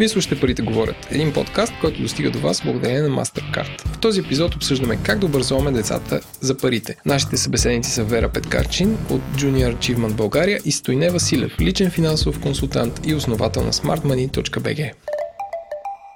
Вие слушате Парите говорят, един подкаст, който достига до вас благодарение на MasterCard. В този епизод обсъждаме как да образуваме децата за парите. Нашите събеседници са Вера Петкарчин от Junior Achievement България и Стойне Василев, личен финансов консултант и основател на smartmoney.bg.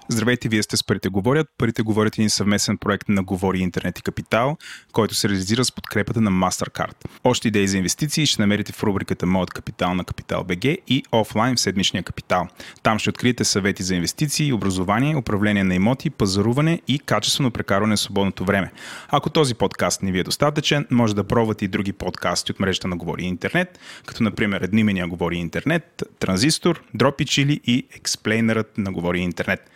Здравейте, вие сте с Парите говорят. Парите говорят един съвместен проект на Говори Интернет и Капитал, който се реализира с подкрепата на MasterCard. Още идеи за инвестиции ще намерите в рубриката Моят капитал на Капитал БГ и офлайн в седмичния капитал. Там ще откриете съвети за инвестиции, образование, управление на имоти, пазаруване и качествено прекарване на свободното време. Ако този подкаст не ви е достатъчен, може да пробвате и други подкасти от мрежата на Говори Интернет, като например Едноимения Говори Интернет, Транзистор, Дропи Чили и Експлейнерът на Говори Интернет.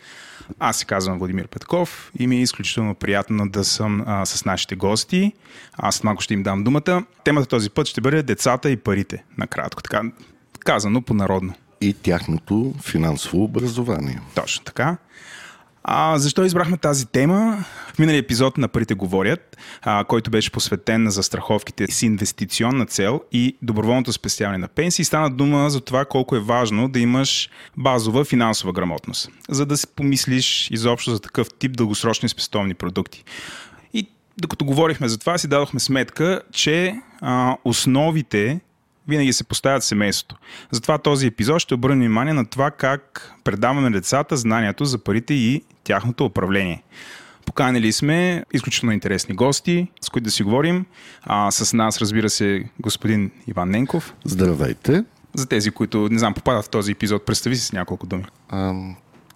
Аз се казвам Владимир Петков и ми е изключително приятно да съм а, с нашите гости. Аз малко ще им дам думата. Темата този път ще бъде децата и парите, накратко, така казано по-народно. И тяхното финансово образование. Точно така. А, защо избрахме тази тема? В миналия епизод на Парите говорят, а, който беше посветен на застраховките с инвестиционна цел и доброволното спестяване на пенсии, стана дума за това колко е важно да имаш базова финансова грамотност, за да си помислиш изобщо за такъв тип дългосрочни спестовни продукти. И докато говорихме за това, си дадохме сметка, че а, основите винаги се поставят семейството. Затова този епизод ще обърнем внимание на това как предаваме децата знанието за парите и тяхното управление. Поканили сме изключително интересни гости, с които да си говорим. А, с нас, разбира се, господин Иван Ненков. Здравейте. За тези, които, не знам, попадат в този епизод, представи си с няколко думи.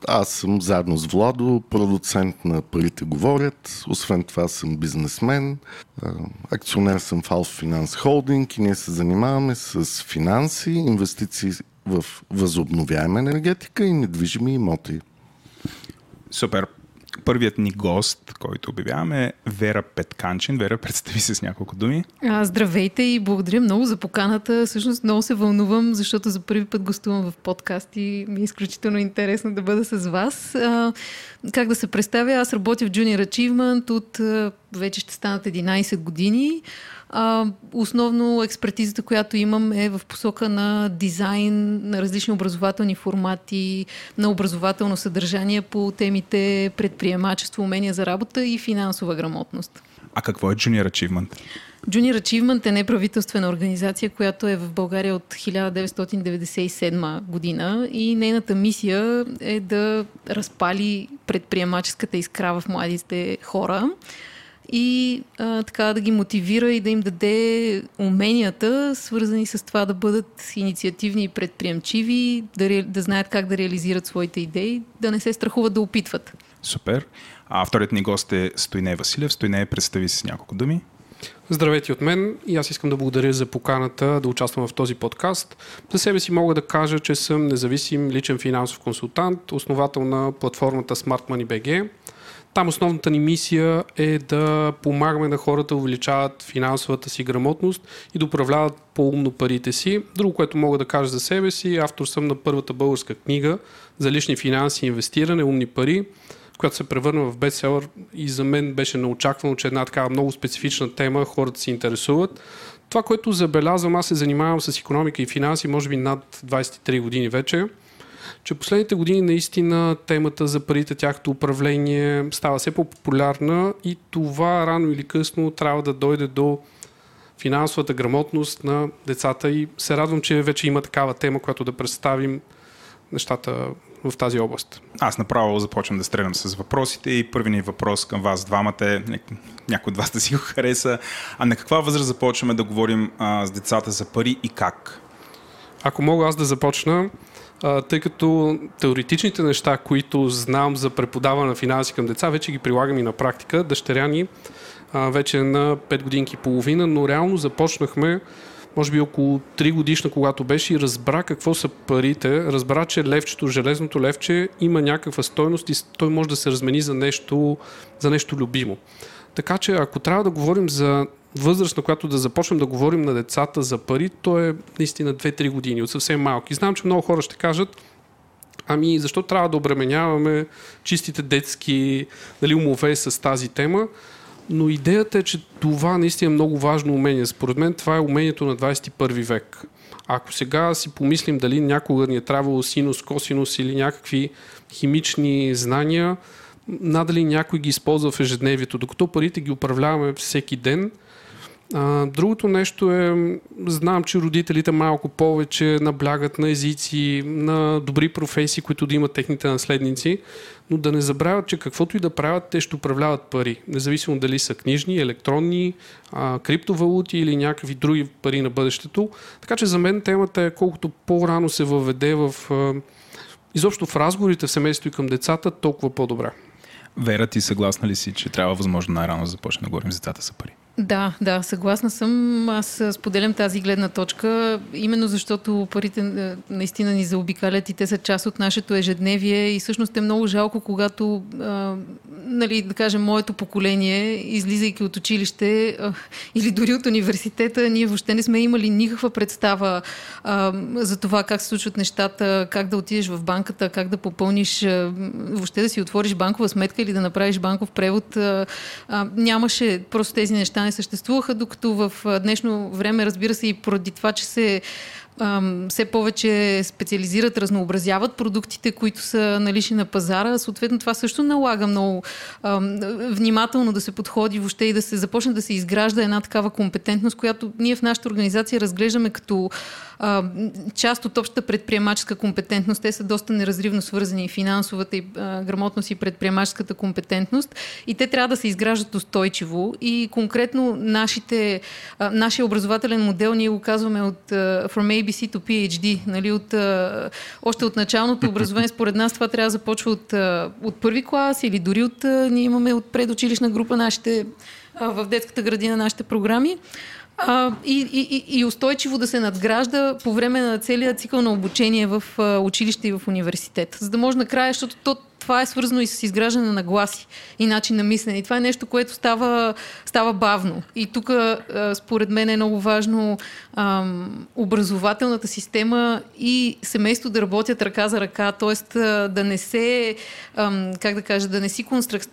Аз съм заедно с Владо, продуцент на Парите говорят. Освен това съм бизнесмен. Акционер съм в Alpha Finance Holding и ние се занимаваме с финанси, инвестиции в възобновяема енергетика и недвижими имоти. Супер. Първият ни гост, който обявяваме е Вера Петканчин. Вера, представи се с няколко думи. А, здравейте и благодаря много за поканата. Всъщност много се вълнувам, защото за първи път гостувам в подкаст и ми е изключително интересно да бъда с вас. А, как да се представя? Аз работя в Junior Achievement от вече ще станат 11 години. А, основно експертизата, която имам е в посока на дизайн на различни образователни формати, на образователно съдържание по темите предприемачество, умения за работа и финансова грамотност. А какво е Junior Achievement? Junior Achievement е неправителствена организация, която е в България от 1997 година и нейната мисия е да разпали предприемаческата искра в младите хора и а, така да ги мотивира и да им даде уменията, свързани с това да бъдат инициативни и предприемчиви, да, ре, да знаят как да реализират своите идеи, да не се страхуват да опитват. Супер. А вторият ни гост е Стойне Василев. Стойне, представи се с няколко думи. Здравейте от мен и аз искам да благодаря за поканата да участвам в този подкаст. За себе си мога да кажа, че съм независим личен финансов консултант, основател на платформата Smart Money BG, там основната ни мисия е да помагаме на хората да увеличават финансовата си грамотност и да управляват по-умно парите си. Друго, което мога да кажа за себе си, автор съм на първата българска книга за лични финанси и инвестиране, умни пари, която се превърна в бестселър и за мен беше неочаквано, че една такава много специфична тема хората се интересуват. Това, което забелязвам, аз се занимавам с економика и финанси, може би над 23 години вече че последните години наистина темата за парите, тяхното управление става все по-популярна и това рано или късно трябва да дойде до финансовата грамотност на децата и се радвам, че вече има такава тема, която да представим нещата в тази област. Аз направо започвам да стрелям с въпросите и първият ни въпрос към вас двамата е, някой от вас да си го хареса, а на каква възраст започваме да говорим а, с децата за пари и как? Ако мога аз да започна, тъй като теоретичните неща, които знам за преподаване на финанси към деца, вече ги прилагам и на практика. Дъщеря ни а, вече е на 5 годинки и половина, но реално започнахме може би около 3 годишна, когато беше и разбра какво са парите, разбра, че левчето, железното левче има някаква стойност и той може да се размени за нещо, за нещо любимо. Така че ако трябва да говорим за възраст, на която да започнем да говорим на децата за пари, то е наистина 2-3 години, от съвсем малки. Знам, че много хора ще кажат, ами защо трябва да обременяваме чистите детски нали, умове с тази тема? Но идеята е, че това наистина е много важно умение. Според мен това е умението на 21 век. Ако сега си помислим дали някога ни е трябвало синус, косинус или някакви химични знания, надали някой ги използва в ежедневието, докато парите ги управляваме всеки ден – а, другото нещо е, знам, че родителите малко повече наблягат на езици, на добри професии, които да имат техните наследници, но да не забравят, че каквото и да правят, те ще управляват пари. Независимо дали са книжни, електронни, а, криптовалути или някакви други пари на бъдещето. Така че за мен темата е колкото по-рано се въведе в а, изобщо в разговорите в семейството и към децата, толкова по-добре. Вера, ти съгласна ли си, че трябва възможно най-рано да започне да говорим с децата за пари? Да, да, съгласна съм. Аз споделям тази гледна точка, именно защото парите е, наистина ни заобикалят и те са част от нашето ежедневие и всъщност е много жалко, когато, а, нали, да кажем, моето поколение, излизайки от училище а, или дори от университета, ние въобще не сме имали никаква представа а, за това как се случват нещата, как да отидеш в банката, как да попълниш, а, въобще да си отвориш банкова сметка или да направиш банков превод. А, а, нямаше просто тези неща не съществуваха, докато в днешно време, разбира се, и поради това, че се все повече специализират, разнообразяват продуктите, които са налични на пазара. Съответно, това също налага много внимателно да се подходи въобще и да се започне да се изгражда една такава компетентност, която ние в нашата организация разглеждаме като а, част от общата предприемаческа компетентност. Те са доста неразривно свързани финансовата и а, грамотност и предприемаческата компетентност и те трябва да се изграждат устойчиво и конкретно нашите, а, нашия образователен модел ние го казваме от а, From ABC to PhD, нали, от, а, още от началното образование. Според нас това трябва да започва от, а, от първи клас или дори от, а, ние имаме от предучилищна група нашите в детската градина нашите програми а, и, и, и устойчиво да се надгражда по време на целия цикъл на обучение в училище и в университет. За да може накрая, защото то, това е свързано и с изграждане на гласи и начин на мислене. И това е нещо, което става, става бавно. И тук, според мен, е много важно ам, образователната система и семейство да работят ръка за ръка, т.е. да не се, ам, как да кажа, да не си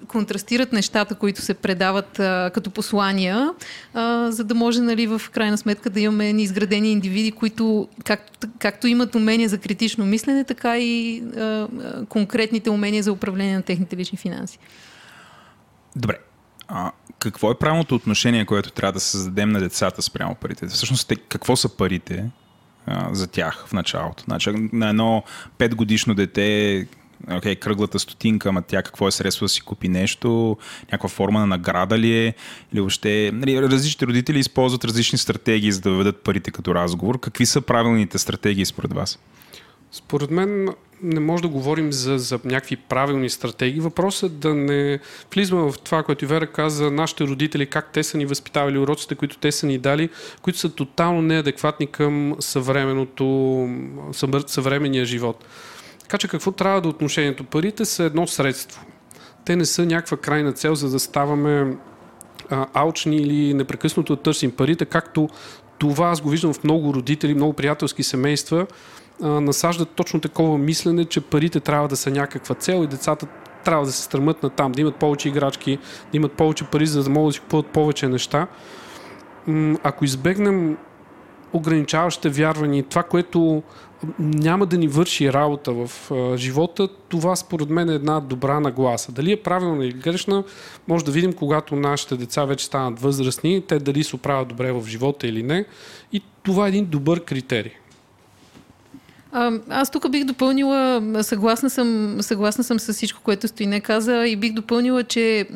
контрастират нещата, които се предават а, като послания, а, за да може, нали, в крайна сметка да имаме изградени индивиди, които както, както имат умения за критично мислене, така и а, конкретните умения за управление на техните лични финанси. Добре. А, какво е правилното отношение, което трябва да създадем на децата спрямо парите? Всъщност, какво са парите а, за тях в началото? Значи, на едно 5 годишно дете окей, okay, кръглата стотинка, ама тя какво е средство да си купи нещо, някаква форма на награда ли е, или въобще нали, различните родители използват различни стратегии, за да въведат парите като разговор. Какви са правилните стратегии според вас? Според мен не може да говорим за, за някакви правилни стратегии. Въпросът е да не влизаме в това, което Ивера каза, нашите родители, как те са ни възпитавали, уроците, които те са ни дали, които са тотално неадекватни към съвременното, съвременния живот. Така че какво трябва да е отношението? Парите са едно средство. Те не са някаква крайна цел, за да ставаме а, алчни или непрекъснато да търсим парите, както това аз го виждам в много родители, много приятелски семейства, насаждат точно такова мислене, че парите трябва да са някаква цел и децата трябва да се стремат на там, да имат повече играчки, да имат повече пари, за да могат да си купуват повече неща. Ако избегнем ограничаващите вярвания, това, което няма да ни върши работа в живота, това според мен е една добра нагласа. Дали е правилна или грешна, може да видим, когато нашите деца вече станат възрастни, те дали се оправят добре в живота или не. И това е един добър критерий. Аз тук бих допълнила, съгласна съм, съгласна съм с всичко, което стои не каза и бих допълнила, че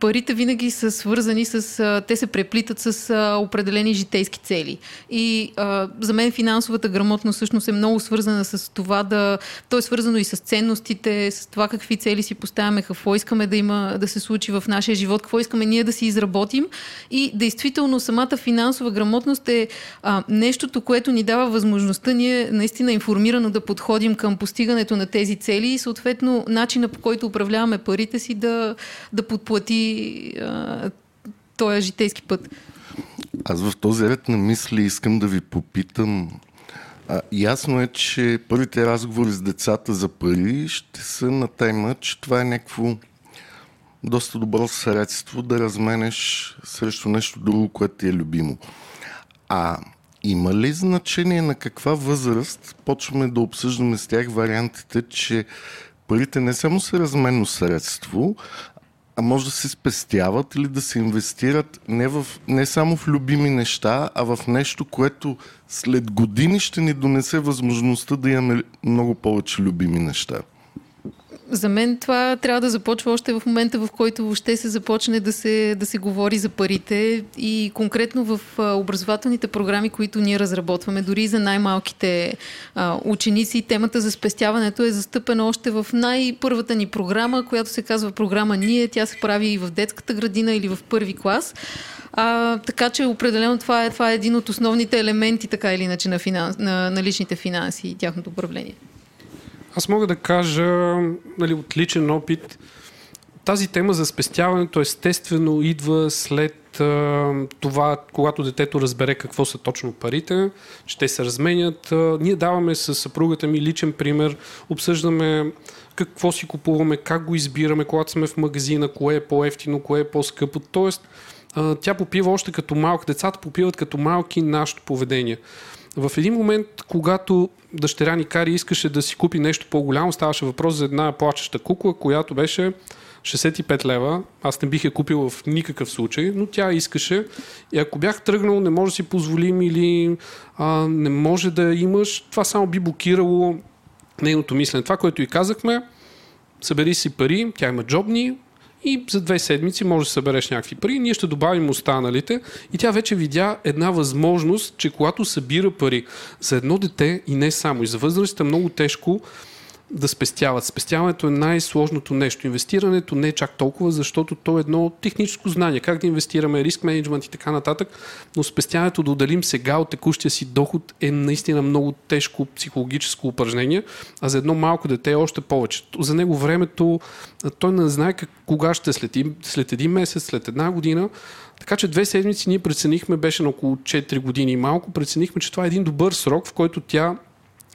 парите винаги са свързани с, те се преплитат с определени житейски цели. И за мен финансовата грамотност всъщност е много свързана с това да, то е свързано и с ценностите, с това какви цели си поставяме, какво искаме да има, да се случи в нашия живот, какво искаме ние да си изработим. И действително самата финансова грамотност е а, нещото, което ни дава възможността ние информирано да подходим към постигането на тези цели и съответно начина по който управляваме парите си да, да подплати а, този житейски път. Аз в този ред на мисли искам да ви попитам. А, ясно е, че първите разговори с децата за пари ще са на тема, че това е някакво доста добро средство да разменеш срещу нещо друго, което ти е любимо. А има ли значение на каква възраст почваме да обсъждаме с тях вариантите, че парите не само са разменно средство, а може да се спестяват или да се инвестират не, в, не само в любими неща, а в нещо, което след години ще ни донесе възможността да имаме много повече любими неща за мен това трябва да започва още в момента, в който въобще се започне да се, да се говори за парите и конкретно в образователните програми, които ние разработваме, дори за най-малките а, ученици, темата за спестяването е застъпена още в най-първата ни програма, която се казва програма Ние. Тя се прави и в детската градина или в първи клас. А, така че определено това е, това е един от основните елементи, така или иначе, на, финанс, на, на личните финанси и тяхното управление. Аз мога да кажа нали, от личен опит, тази тема за спестяването естествено идва след това, когато детето разбере какво са точно парите, че те се разменят. Ние даваме с съпругата ми личен пример, обсъждаме какво си купуваме, как го избираме, когато сме в магазина, кое е по-ефтино, кое е по-скъпо. Тоест, тя попива още като малко, децата попиват като малки нашето поведение. В един момент, когато дъщеря ни Кари искаше да си купи нещо по-голямо, ставаше въпрос за една плачеща кукла, която беше 65 лева. Аз не бих я купил в никакъв случай, но тя искаше. И ако бях тръгнал, не може да си позволим или а, не може да имаш, това само би блокирало нейното мислене. Това, което и казахме, събери си пари, тя има джобни, и за две седмици може да събереш някакви пари, ние ще добавим останалите. И тя вече видя една възможност, че когато събира пари за едно дете и не само, и за възрастта много тежко да спестяват. Спестяването е най-сложното нещо. Инвестирането не е чак толкова, защото то е едно техническо знание. Как да инвестираме, риск менеджмент и така нататък. Но спестяването да отделим сега от текущия си доход е наистина много тежко психологическо упражнение, а за едно малко дете е още повече. За него времето той не знае как, кога ще след, след един месец, след една година. Така че две седмици ние преценихме, беше на около 4 години и малко, преценихме, че това е един добър срок, в който тя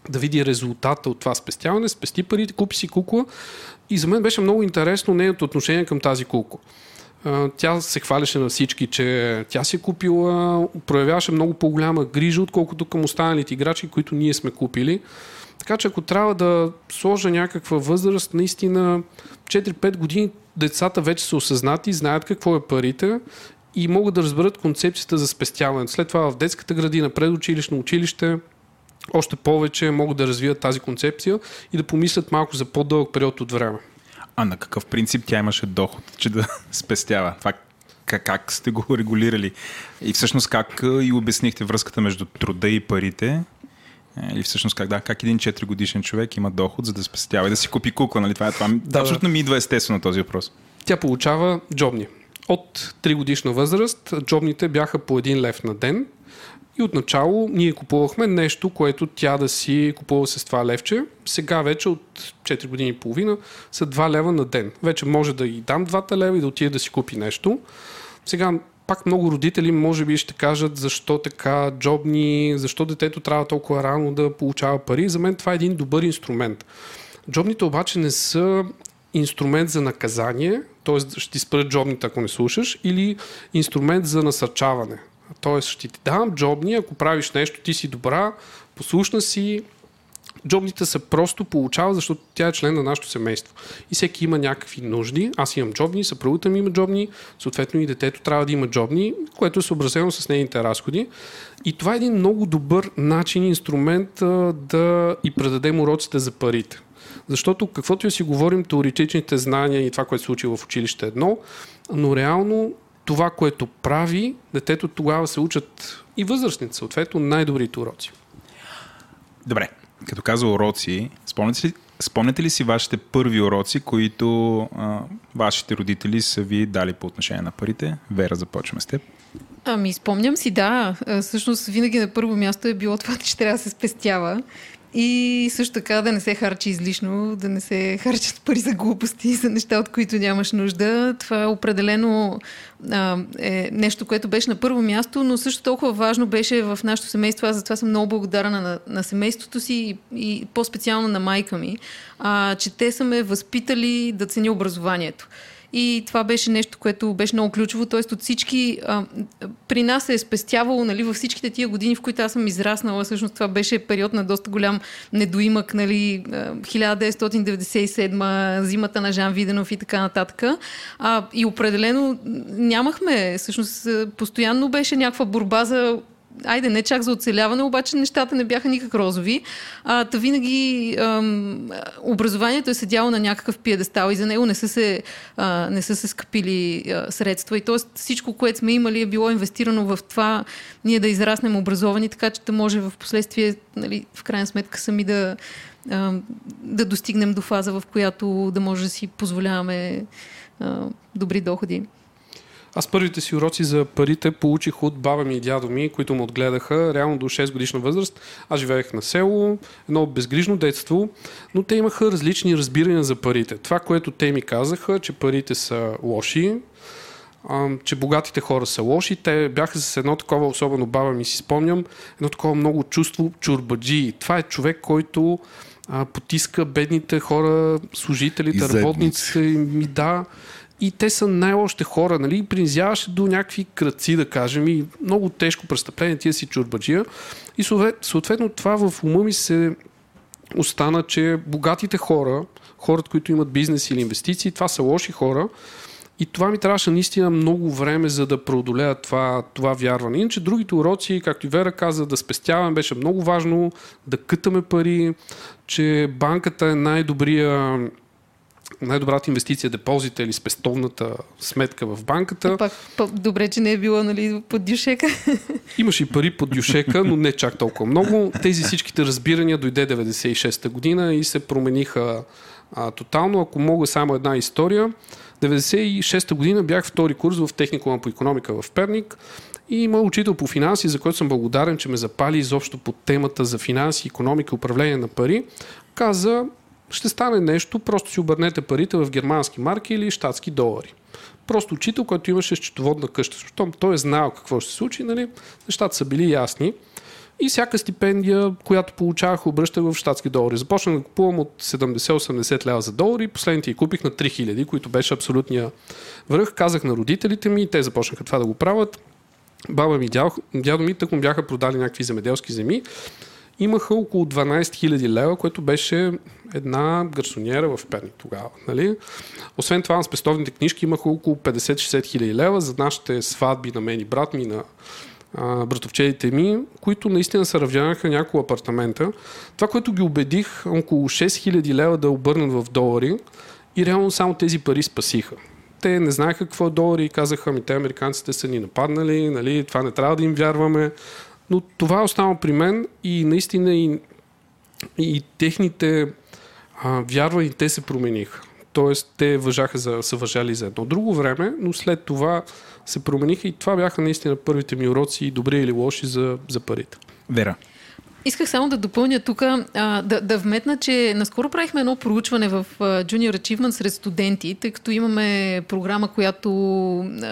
да види резултата от това спестяване, спести парите, купи си кукла. И за мен беше много интересно нейното отношение към тази кукла. Тя се хваляше на всички, че тя си е купила, проявяваше много по-голяма грижа, отколкото към останалите играчи, които ние сме купили. Така че ако трябва да сложа някаква възраст, наистина 4-5 години децата вече са осъзнати, знаят какво е парите и могат да разберат концепцията за спестяване. След това в детската градина, предучилищно училище, още повече могат да развият тази концепция и да помислят малко за по-дълъг период от време. А на какъв принцип тя имаше доход, че да спестява? Това как, как сте го регулирали? И всъщност как и обяснихте връзката между труда и парите? Е, или всъщност как, да, как един 4 годишен човек има доход, за да спестява и да си купи кукла? Нали? Това, е, това да, абсолютно ми идва естествено този въпрос. Тя получава джобни. От 3 годишна възраст джобните бяха по 1 лев на ден и отначало ние купувахме нещо, което тя да си купува с това левче. Сега вече от 4 години и половина са 2 лева на ден. Вече може да й дам 2 лева и да отиде да си купи нещо. Сега пак много родители може би ще кажат защо така джобни, защо детето трябва толкова рано да получава пари. За мен това е един добър инструмент. Джобните обаче не са инструмент за наказание, т.е. ще ти спрат джобните, ако не слушаш, или инструмент за насърчаване. Тоест ще ти давам джобни, ако правиш нещо, ти си добра, послушна си, джобните са просто получава, защото тя е член на нашето семейство. И всеки има някакви нужди. Аз имам джобни, съпругата ми има джобни, съответно и детето трябва да има джобни, което е съобразено с нейните разходи. И това е един много добър начин, инструмент да и предадем уроците за парите. Защото каквото и си говорим, теоретичните знания и това, което се случи в училище едно, но реално това, което прави, детето тогава се учат и възрастните, съответно, най-добрите уроци. Добре, като каза уроци, спомняте ли, спомняте ли си вашите първи уроци, които а, вашите родители са ви дали по отношение на парите? Вера, започваме с теб. Ами, спомням си, да. Всъщност, винаги на първо място е било това, че трябва да се спестява. И също така да не се харчи излишно, да не се харчат пари за глупости, за неща, от които нямаш нужда. Това е определено а, е нещо, което беше на първо място, но също толкова важно беше в нашето семейство. Аз затова съм много благодарна на, на семейството си и, и по-специално на майка ми, а, че те са ме възпитали да ценя образованието. И това беше нещо, което беше много ключово. Тоест от всички, а, при нас се е спестявало нали, във всичките тия години, в които аз съм израснала. Всъщност това беше период на доста голям недоимък, нали, 1997, зимата на Жан Виденов и така нататък. А, и определено нямахме, всъщност постоянно беше някаква борба за айде, не чак за оцеляване, обаче нещата не бяха никак розови. А, та винаги ам, образованието е седяло на някакъв пиедестал и за него не са се, а, не са се скъпили а, средства. И т.е. всичко, което сме имали е било инвестирано в това ние да израснем образовани, така че да може в последствие, нали, в крайна сметка, сами да, а, да достигнем до фаза, в която да може да си позволяваме а, добри доходи. Аз първите си уроци за парите получих от баба ми и дядо ми, които ме отгледаха реално до 6 годишна възраст. Аз живеех на село, едно безгрижно детство, но те имаха различни разбирания за парите. Това, което те ми казаха, че парите са лоши, че богатите хора са лоши. Те бяха с едно такова, особено баба ми си спомням, едно такова много чувство чурбаджи. Това е човек, който а, потиска бедните хора, служителите, работниците, ми да и те са най-лошите хора, нали? Принизяваше до някакви кръци, да кажем, и много тежко престъпление, тия си чурбаджия. И съответно това в ума ми се остана, че богатите хора, хората, които имат бизнес или инвестиции, това са лоши хора. И това ми трябваше наистина много време, за да преодолея това, това вярване. Иначе другите уроци, както и Вера каза, да спестяваме, беше много важно, да кътаме пари, че банката е най-добрия най-добрата инвестиция, депозита или спестовната сметка в банката. И пак, добре, че не е било нали, под дюшека. Имаше и пари под дюшека, но не чак толкова много. Тези всичките разбирания дойде 96-та година и се промениха а, тотално. Ако мога само една история. 96-та година бях втори курс в техникума по економика в Перник и има учител по финанси, за който съм благодарен, че ме запали изобщо по темата за финанси, економика, управление на пари. Каза, ще стане нещо, просто си обърнете парите в германски марки или щатски долари. Просто учител, който имаше счетоводна къща. Щом той е знаел какво ще се случи, нали, нещата са били ясни. И всяка стипендия, която получавах, обръщах в щатски долари. Започнах да купувам от 70-80 лева за долари, последните ги купих на 3000, които беше абсолютния връх. Казах на родителите ми, те започнаха това да го правят. Баба ми, дядо ми, тък му бяха продали някакви земеделски земи имаха около 12 000 лева, което беше една гарсониера в Перник тогава. Нали? Освен това на спестовните книжки имаха около 50-60 хиляди лева за нашите сватби на мен и брат ми, на а, братовчедите ми, които наистина се равняха няколко апартамента. Това, което ги убедих, около 6 хиляди лева да обърнат в долари и реално само тези пари спасиха те не знаеха какво е долари и казаха, ми те американците са ни нападнали, нали, това не трябва да им вярваме. Но това е останало при мен и наистина и, и техните а, вярвания, те се промениха. Тоест, те въжаха за, са въжали за едно друго време, но след това се промениха и това бяха наистина първите ми уроци, добри или лоши за, за парите. Вера. Исках само да допълня тук, да, да вметна, че наскоро правихме едно проучване в Junior Achievement сред студенти, тъй като имаме програма, която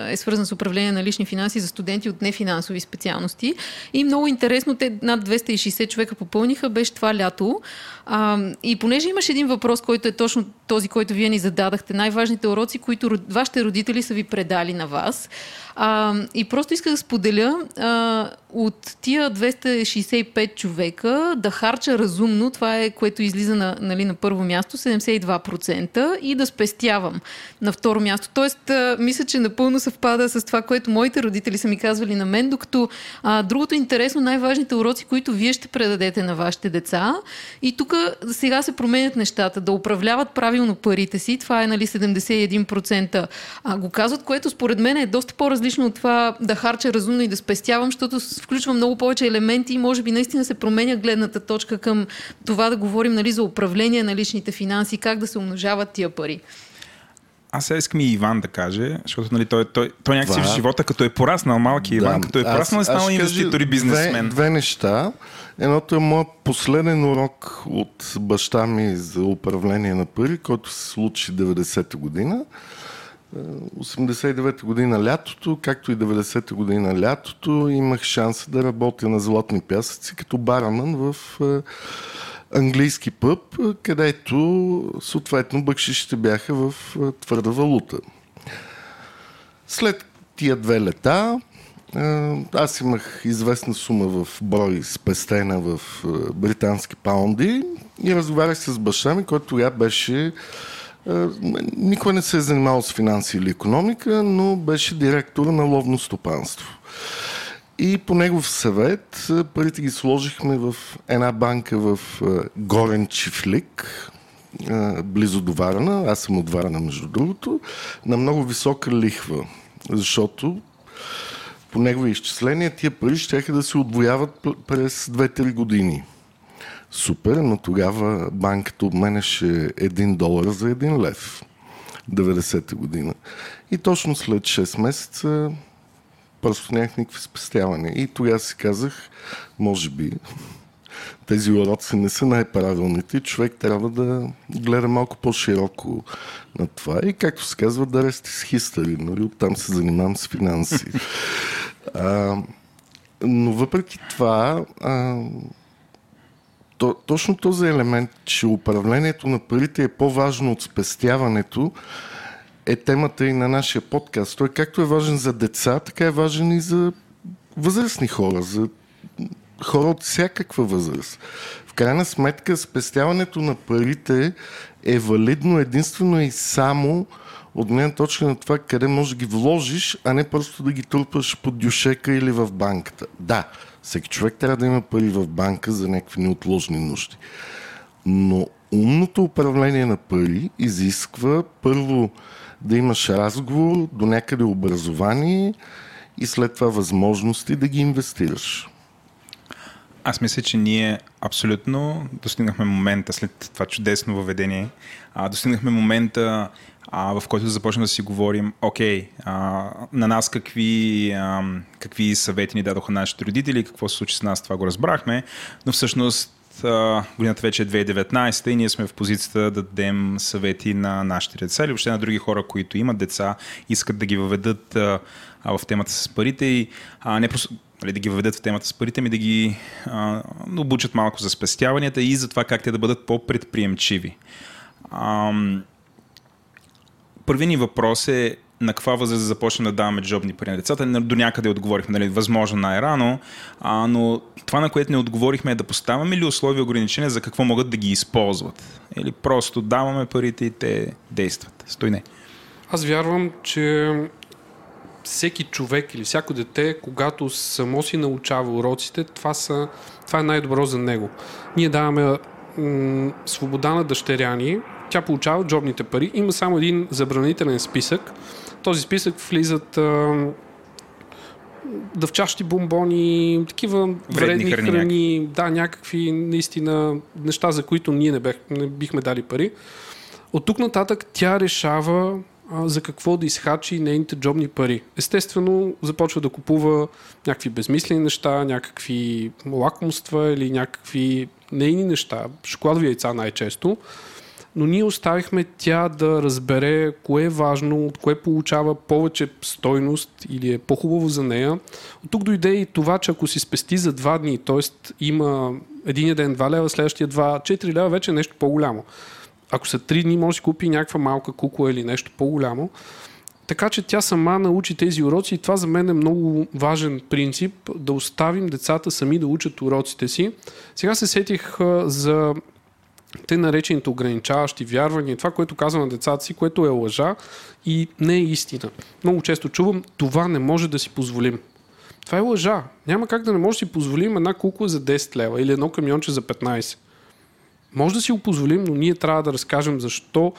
е свързана с управление на лични финанси за студенти от нефинансови специалности. И много интересно, те над 260 човека попълниха, беше това лято. А, и понеже имаш един въпрос, който е точно този, който вие ни зададахте, най-важните уроци, които вашите родители са ви предали на вас. А, и просто исках да споделя а, от тия 265 човека да харча разумно, това е което излиза на, нали, на първо място, 72% и да спестявам на второ място. Тоест, а, мисля, че напълно съвпада с това, което моите родители са ми казвали на мен, докато а, другото интересно, най-важните уроци, които вие ще предадете на вашите деца. И тук сега се променят нещата, да управляват правилно парите си. Това е нали, 71% а, го казват, което според мен е доста по-различно от това да харча разумно и да спестявам, защото включва много повече елементи и може би наистина се променя гледната точка към това да говорим нали, за управление на личните финанси, как да се умножават тия пари. Аз сега искам и Иван да каже, защото нали, той, той, той някакси в живота, като е пораснал малки Иван, да, като е пораснал е станал инвеститор и бизнесмен. Две, две неща. Едното е моят последен урок от баща ми за управление на пари, който се случи 90-та година. 89-та година лятото, както и 90-та година лятото, имах шанс да работя на Златни пясъци като бараман в е, английски пъб, където съответно бъкшищите бяха в е, твърда валута. След тия две лета, аз имах известна сума в брой спестена в британски паунди и разговарях с баща ми, който тогава беше никой не се е занимавал с финанси или економика, но беше директор на ловно стопанство. И по негов съвет парите ги сложихме в една банка в Горен Чифлик, близо до Варана, аз съм от Варана между другото, на много висока лихва, защото по негови изчисления тия пари ще да се отвояват през 2-3 години. Супер, но тогава банката обменяше 1 долар за 1 лев. 90-та година. И точно след 6 месеца просто нямах никакви спестявания. И тогава си казах, може би, тези уроци не са най-правилните. Човек трябва да гледа малко по-широко на това. И както се казва, да рести с хистори. Нали? Оттам се занимавам с финанси. А, но въпреки това, а, то, точно този елемент, че управлението на парите е по-важно от спестяването, е темата и на нашия подкаст. Той както е важен за деца, така е важен и за възрастни хора, за хора от всякаква възраст. В крайна сметка, спестяването на парите е валидно единствено и само от гледна точка на това къде можеш да ги вложиш, а не просто да ги трупаш под дюшека или в банката. Да, всеки човек трябва да има пари в банка за някакви неотложни нужди. Но умното управление на пари изисква първо да имаш разговор, до някъде образование и след това възможности да ги инвестираш. Аз мисля, че ние абсолютно достигнахме момента след това чудесно въведение. А, достигнахме момента, а, в който започнем да си говорим, окей, а, на нас какви, а, какви съвети ни дадоха нашите родители, какво се случи с нас, това го разбрахме, но всъщност годината вече е 2019 и ние сме в позицията да дадем съвети на нашите деца или въобще на други хора, които имат деца, искат да ги въведат а, в темата с парите и а, не просто нали, да ги въведат в темата с парите ми, да ги а, обучат малко за спестяванията и за това как те да бъдат по-предприемчиви. Първият ни въпрос е на каква възраст да започнем да даваме джобни пари на децата. До някъде отговорихме, нали, възможно най-рано, а, но това, на което не отговорихме е да поставяме ли условия ограничения за какво могат да ги използват. Или просто даваме парите и те действат. Стой не. Аз вярвам, че всеки човек или всяко дете, когато само си научава уроците, това, са, това е най-добро за него. Ние даваме м- свобода на дъщеря ни, тя получава джобните пари. Има само един забранителен списък. този списък влизат а, дъвчащи бомбони, такива вредни, вредни храни, храни да, някакви наистина неща, за които ние не, бех, не бихме дали пари. От тук нататък тя решава а, за какво да изхачи нейните джобни пари. Естествено, започва да купува някакви безмислени неща, някакви лакомства или някакви нейни неща, шоколадови яйца най-често, но ние оставихме тя да разбере кое е важно, от кое получава повече стойност или е по-хубаво за нея. От тук дойде и това, че ако си спести за два дни, т.е. има един ден 2 лева, следващия 2, 4 лева, вече е нещо по-голямо ако са три дни, може да си купи някаква малка кукла или нещо по-голямо. Така че тя сама научи тези уроци и това за мен е много важен принцип да оставим децата сами да учат уроците си. Сега се сетих за те наречените ограничаващи вярвания, това, което казвам на децата си, което е лъжа и не е истина. Много често чувам, това не може да си позволим. Това е лъжа. Няма как да не може да си позволим една кукла за 10 лева или едно камионче за 15. Може да си го позволим, но ние трябва да разкажем защо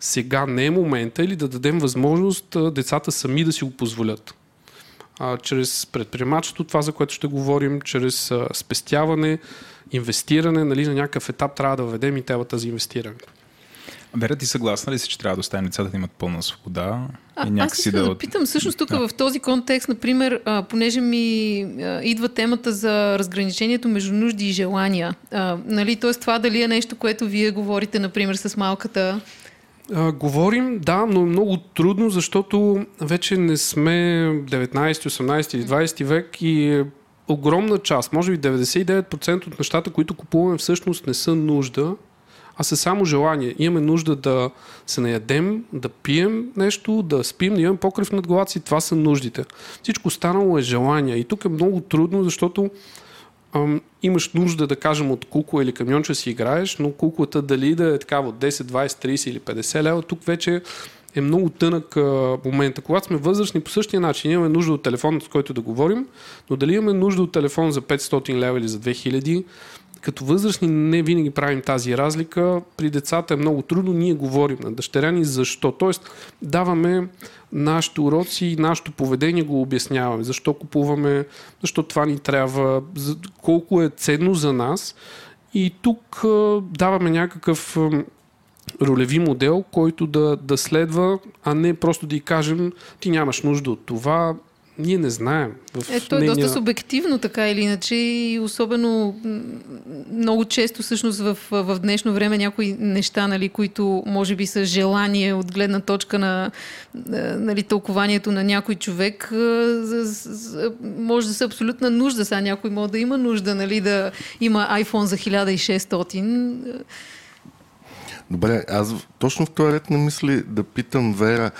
сега не е момента или да дадем възможност децата сами да си го позволят. А, чрез предприемачество, това за което ще говорим, чрез а, спестяване, инвестиране, нали, на някакъв етап трябва да введем и темата за инвестиране. Вера, ти съгласна ли си, че трябва да оставим децата да имат пълна свобода? А, и аз искам да... да питам, всъщност тук да. в този контекст, например, а, понеже ми а, идва темата за разграничението между нужди и желания. А, нали, Тоест това дали е нещо, което вие говорите, например, с малката а, говорим, да, но е много трудно, защото вече не сме 19, 18 или 20 век и е огромна част, може би 99% от нещата, които купуваме всъщност не са нужда, а са само желания. Имаме нужда да се наядем, да пием нещо, да спим, да имаме покрив над главата си. Това са нуждите. Всичко останало е желание. И тук е много трудно, защото ам, имаш нужда, да кажем, от кукло или камионче си играеш, но куклата дали да е такава от 10, 20, 30 или 50 лева, тук вече е много тънък а, момента. Когато сме възрастни по същия начин, имаме нужда от телефон, с който да говорим, но дали имаме нужда от телефон за 500 лева или за 2000, като възрастни не винаги правим тази разлика. При децата е много трудно. Ние говорим на дъщеря ни защо. Тоест, даваме нашите уроци и нашето поведение го обясняваме. Защо купуваме, защо това ни трябва, колко е ценно за нас. И тук даваме някакъв ролеви модел, който да, да следва, а не просто да й кажем, ти нямаш нужда от това, ние не знаем. В е, то е нейния... доста субективно, така или иначе, и особено много често всъщност в, в днешно време някои неща, нали, които може би са желание от гледна точка на нали, тълкованието на някой човек, може да са абсолютна нужда. Сега някой може да има нужда нали, да има iPhone за 1600. Добре, аз точно в този ред на мисли да питам Вера,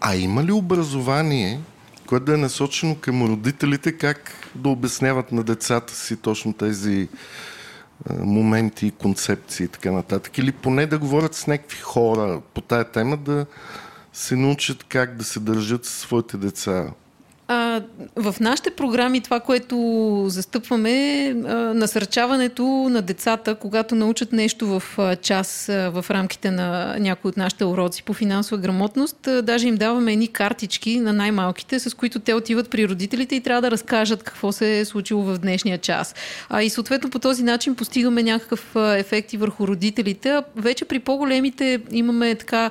а има ли образование, което да е насочено към родителите, как да обясняват на децата си точно тези моменти, концепции и така нататък. Или поне да говорят с някакви хора по тая тема, да се научат как да се държат със своите деца. А, в нашите програми това, което застъпваме е насърчаването на децата, когато научат нещо в час в рамките на някои от нашите уроци по финансова грамотност. Даже им даваме едни картички на най-малките, с които те отиват при родителите и трябва да разкажат какво се е случило в днешния час. А и съответно по този начин постигаме някакъв ефект и върху родителите. Вече при по-големите имаме така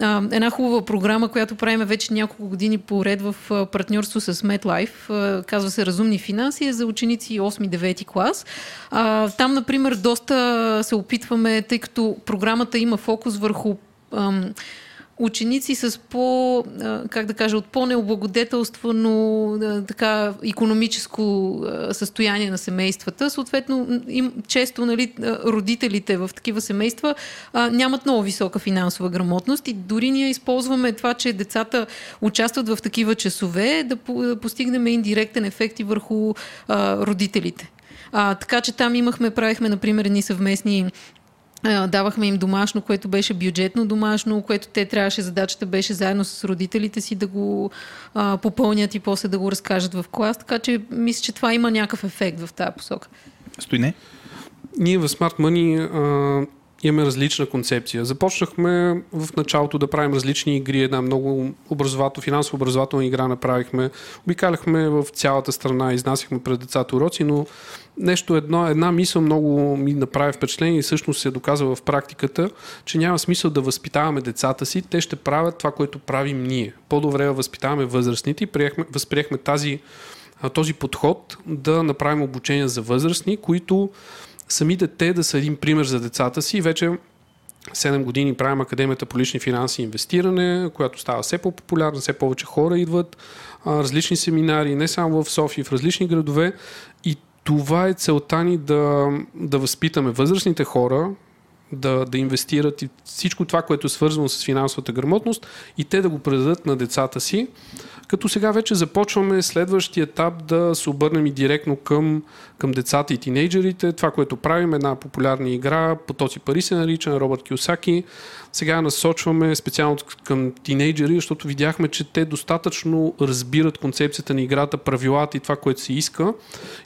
а, една хубава програма, която правим вече няколко години поред в партньорство с MetLife. казва се Разумни финанси е за ученици 8-9 клас. А, там, например, доста се опитваме, тъй като програмата има фокус върху ам, ученици с по, как да кажа, от по-необлагодетелствано така економическо състояние на семействата. Съответно, им, често нали, родителите в такива семейства нямат много висока финансова грамотност и дори ние използваме това, че децата участват в такива часове, да, да постигнем индиректен ефект и върху а, родителите. А, така че там имахме, правихме, например, едни съвместни Давахме им домашно, което беше бюджетно домашно, което те трябваше, задачата беше заедно с родителите си да го а, попълнят и после да го разкажат в клас. Така че мисля, че това има някакъв ефект в тази посока. Стои не? Ние в Smart Money а, имаме различна концепция. Започнахме в началото да правим различни игри. Една много образователна, финансово образователна игра направихме. Обикаляхме в цялата страна, изнасяхме пред децата уроци, но нещо едно, една мисъл много ми направи впечатление и всъщност се доказва в практиката, че няма смисъл да възпитаваме децата си, те ще правят това, което правим ние. По-добре възпитаваме възрастните и приехме, възприехме тази, този подход да направим обучение за възрастни, които самите те да са един пример за децата си. Вече 7 години правим Академията по лични финанси и инвестиране, която става все по-популярна, все повече хора идват, различни семинари, не само в София, в различни градове. И това е целта ни да, да възпитаме възрастните хора, да, да инвестират и всичко това, което е свързано с финансовата грамотност и те да го предадат на децата си. Като сега вече започваме следващия етап да се обърнем и директно към, към децата и тинейджерите. Това, което правим, една популярна игра, потоци пари се нарича, на Робърт Киосаки. Сега насочваме специално към тинейджери, защото видяхме, че те достатъчно разбират концепцията на играта, правилата и това, което се иска.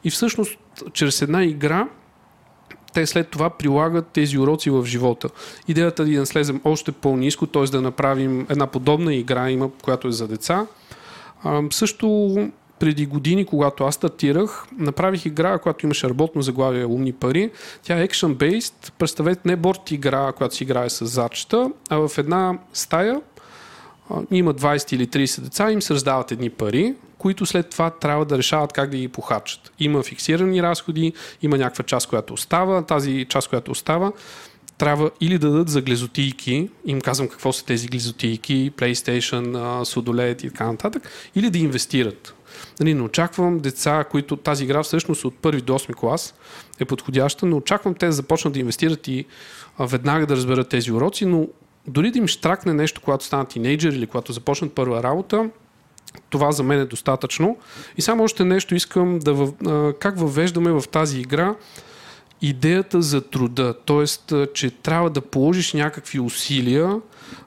И всъщност, чрез една игра, те след това прилагат тези уроци в живота. Идеята е да слезем още по-низко, т.е. да направим една подобна игра, има, която е за деца. А, също преди години, когато аз стартирах, направих игра, която имаше работно заглавие Умни пари. Тя е action-based. Представете не борт игра, която си играе с зарчета, а в една стая има 20 или 30 деца, им се раздават едни пари, които след това трябва да решават как да ги похарчат. Има фиксирани разходи, има някаква част, която остава, тази част, която остава, трябва или да дадат за глезотийки, им казвам какво са тези глезотийки, PlayStation, Судолет и така нататък, или да инвестират. Нали, не очаквам деца, които тази игра всъщност от първи до 8 клас е подходяща, но очаквам те да започнат да инвестират и веднага да разберат тези уроци, но дори да им штракне нещо, когато станат тинейджър или когато започнат първа работа, това за мен е достатъчно. И само още нещо искам да във... как въвеждаме в тази игра идеята за труда. Тоест, че трябва да положиш някакви усилия,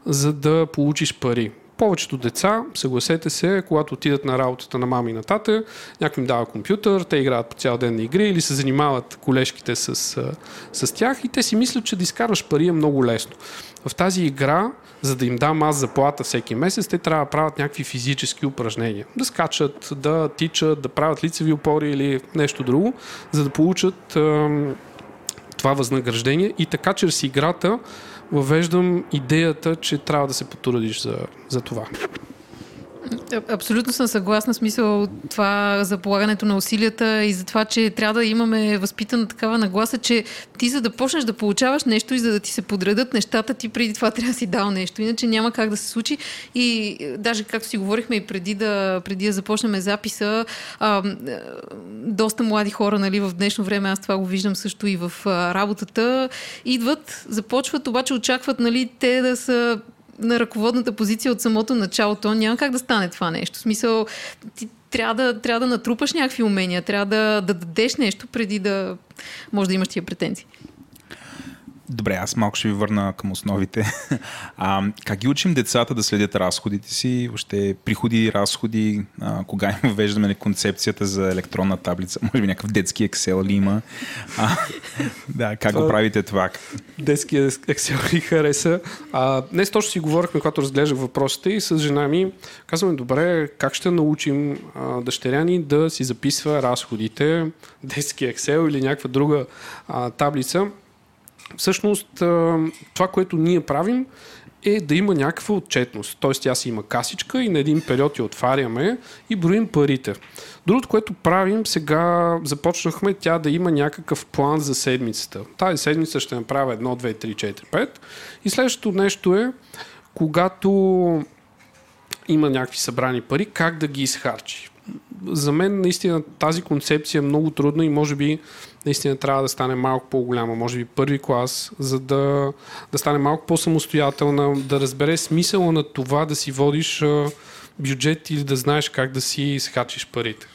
за да получиш пари повечето деца, съгласете се, когато отидат на работата на мама и на тата, някой им дава компютър, те играят по цял ден на игри или се занимават колежките с, с тях и те си мислят, че да изкарваш пари е много лесно. В тази игра, за да им дам аз заплата всеки месец, те трябва да правят някакви физически упражнения. Да скачат, да тичат, да правят лицеви опори или нещо друго, за да получат това възнаграждение и така чрез играта въвеждам идеята, че трябва да се потрудиш за, за това. Абсолютно съм съгласна. Смисъл това за полагането на усилията и за това, че трябва да имаме възпитана такава нагласа, че ти за да почнеш да получаваш нещо и за да ти се подредат нещата, ти преди това трябва да си дал нещо. Иначе няма как да се случи. И даже както си говорихме и преди да, преди да започнем записа, а, доста млади хора нали, в днешно време, аз това го виждам също и в работата, идват, започват, обаче очакват нали, те да са на ръководната позиция от самото начало, то няма как да стане това нещо. В смисъл, ти трябва да, трябва да натрупаш някакви умения, трябва да, да дадеш нещо преди да може да имаш тия претенции. Добре, аз малко ще ви върна към основите. А, как ги учим децата да следят разходите си, въобще приходи и разходи, а, кога им въвеждаме концепцията за електронна таблица, може би някакъв детски Excel ли има? А, да, как това... го правите това? Детски Excel ли хареса. А, днес точно си говорихме, когато разглеждах въпросите и с жена ми казваме, добре, как ще научим а, дъщеря ни да си записва разходите, детски Excel или някаква друга а, таблица всъщност това, което ние правим, е да има някаква отчетност. Тоест тя си има касичка и на един период я отваряме и броим парите. Другото, което правим, сега започнахме тя да има някакъв план за седмицата. Тази седмица ще направя 1, 2, 3, 4, 5. И следващото нещо е, когато има някакви събрани пари, как да ги изхарчи. За мен наистина тази концепция е много трудна и може би наистина трябва да стане малко по-голяма, може би първи клас, за да, да стане малко по-самостоятелна, да разбере смисъла на това да си водиш бюджет или да знаеш как да си изхачиш парите.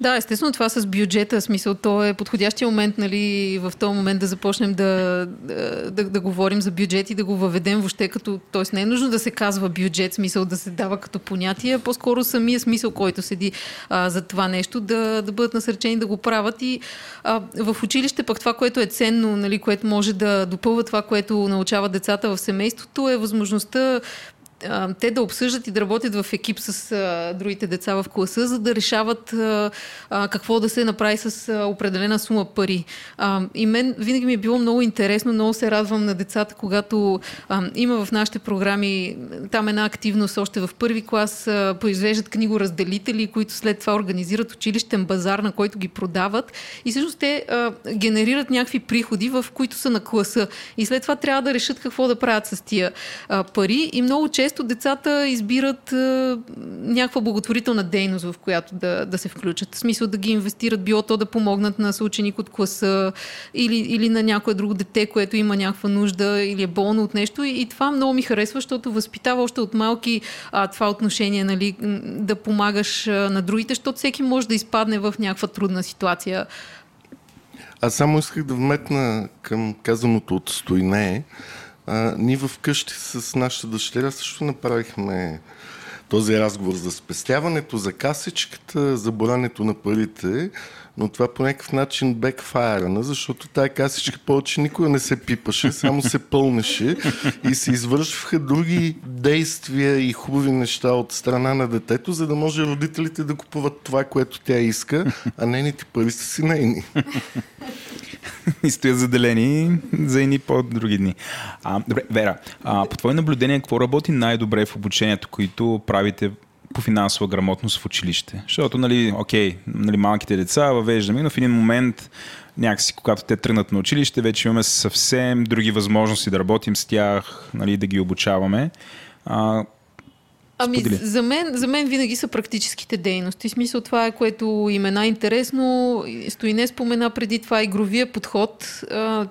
Да, естествено това с бюджета, смисъл, то е подходящия момент, нали, в този момент да започнем да, да, да, говорим за бюджет и да го въведем въобще като, т.е. не е нужно да се казва бюджет, смисъл да се дава като понятие, по-скоро самия смисъл, който седи а, за това нещо, да, да бъдат насърчени да го правят и а, в училище пък това, което е ценно, нали, което може да допълва това, което научават децата в семейството, е възможността те да обсъждат и да работят в екип с а, другите деца в класа, за да решават а, а, какво да се направи с а, определена сума пари. А, и мен винаги ми е било много интересно, много се радвам на децата, когато а, има в нашите програми там една активност още в първи клас, а, произвеждат книгоразделители, които след това организират училищен базар, на който ги продават и всъщност те а, генерират някакви приходи, в които са на класа. И след това трябва да решат какво да правят с тия а, пари и много често често децата избират а, някаква благотворителна дейност, в която да, да се включат. В смисъл да ги инвестират, било то да помогнат на съученик от класа или, или на някое друго дете, което има някаква нужда или е болно от нещо. И, и това много ми харесва, защото възпитава още от малки а, това отношение, нали, да помагаш а, на другите, защото всеки може да изпадне в някаква трудна ситуация. Аз само исках да вметна към казаното от Стойне. А, ние вкъщи с нашата дъщеря също направихме този разговор за спестяването, за касичката, за борането на парите, но това по някакъв начин бекфайрана, защото тая касичка повече никога не се пипаше, само се пълнеше и се извършваха други действия и хубави неща от страна на детето, за да може родителите да купуват това, което тя иска, а нейните пари са си нейни. и стоят заделени за едни по-други дни. А, добре, Вера, а, по твое наблюдение, какво работи най-добре в обучението, които правите по финансова грамотност в училище? Защото, нали, окей, нали, малките деца въвеждаме, но в един момент някакси, когато те тръгнат на училище, вече имаме съвсем други възможности да работим с тях, нали, да ги обучаваме. А, Ами, за мен, за мен винаги са практическите дейности. В смисъл това е, което им е най-интересно. Стои не спомена преди това игровия подход.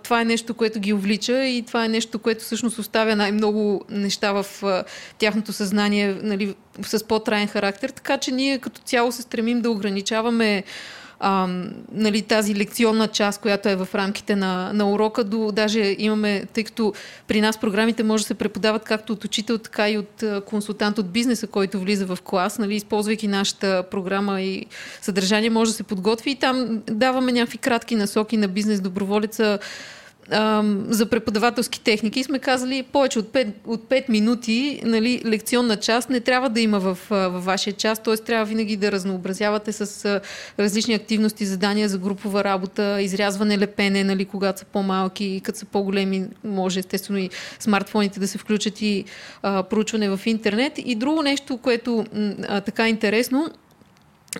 Това е нещо, което ги увлича и това е нещо, което всъщност оставя най-много неща в тяхното съзнание нали, с по-траен характер. Така че ние като цяло се стремим да ограничаваме а, нали, тази лекционна част, която е в рамките на, на урока. До, даже имаме, тъй като при нас програмите може да се преподават както от учител, така и от консултант от бизнеса, който влиза в клас, нали, използвайки нашата програма и съдържание, може да се подготви и там даваме някакви кратки насоки на бизнес доброволеца за преподавателски техники сме казали повече от 5, от 5 минути нали, лекционна част не трябва да има в, в вашия час, т.е. трябва винаги да разнообразявате с различни активности, задания за групова работа, изрязване, лепене, нали, когато са по-малки и като са по-големи, може естествено и смартфоните да се включат и а, проучване в интернет. И друго нещо, което а, така е интересно,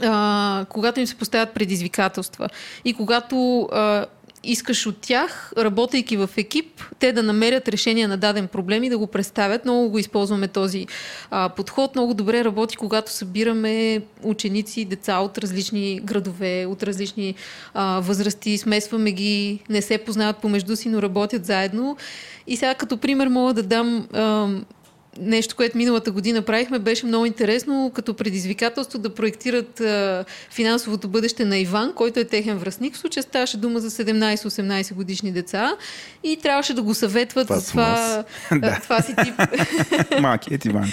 а, когато им се поставят предизвикателства и когато а, искаш от тях, работейки в екип, те да намерят решение на даден проблем и да го представят. Много го използваме този а, подход. Много добре работи, когато събираме ученици, деца от различни градове, от различни а, възрасти, смесваме ги, не се познават помежду си, но работят заедно. И сега като пример мога да дам а, нещо, което миналата година правихме, беше много интересно като предизвикателство да проектират а, финансовото бъдеще на Иван, който е техен връзник. В случая ставаше дума за 17-18 годишни деца и трябваше да го съветват това за това. да. това си тип. Малкият Иван.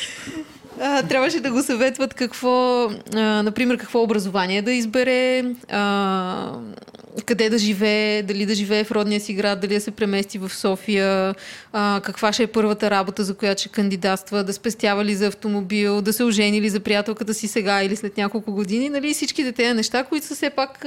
А, трябваше да го съветват какво, а, например, какво образование да избере, а, къде да живее, дали да живее в родния си град, дали да се премести в София, а, каква ще е първата работа, за която ще кандидатства, да спестява ли за автомобил, да се ожени ли за приятелката си сега или след няколко години. Нали, всички тези неща, които са все пак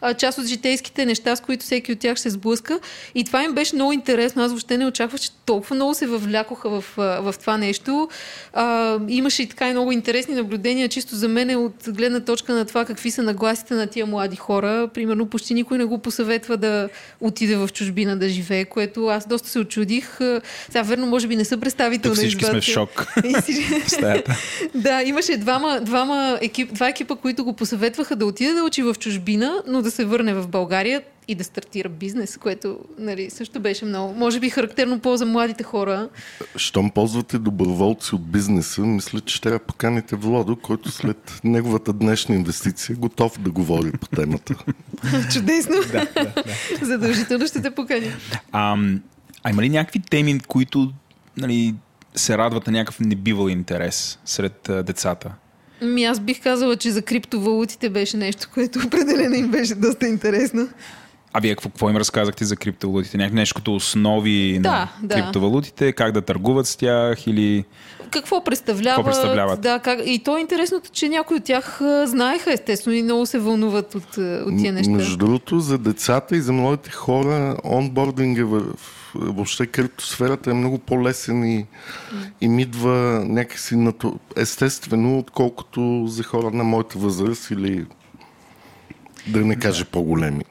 а, част от житейските неща, с които всеки от тях се сблъска. И това им беше много интересно. Аз въобще не очаквах, че толкова много се въвлякоха в, в това нещо. А, имаше и така и много интересни наблюдения, чисто за мен от гледна точка на това какви са нагласите на тия млади хора. Примерно почти никой не го посъветва да отиде в чужбина да живее, което аз доста се очудих. Сега, верно, може би не са представител на всички сме в шок. да, имаше двама, двама екип, два екипа, които го посъветваха да отиде да учи в чужбина, но да се върне в България и да стартира бизнес, което нали, също беше много. Може би характерно по за младите хора. Щом ползвате доброволци от бизнеса, мисля, че трябва да поканите Владо, който след неговата днешна инвестиция е готов да говори по темата. Чудесно. да, да, да. Задължително ще те поканя. А, а има ли някакви теми, които нали, се радват на някакъв небивал интерес сред а, децата? Ми аз бих казала, че за криптовалутите беше нещо, което определено им беше доста интересно. А вие какво, какво им разказахте за криптовалутите? Някакви нещо като основи да, на да. криптовалутите, как да търгуват с тях или... Какво представляват? Какво представляват? Да, как... И то е интересното, че някои от тях знаеха естествено и много се вълнуват от, от тия неща. Между другото, за децата и за младите хора онбординга в въобще криптосферата е много по-лесен и им идва някакси естествено, отколкото за хора на моята възраст или да не кажа по-големи.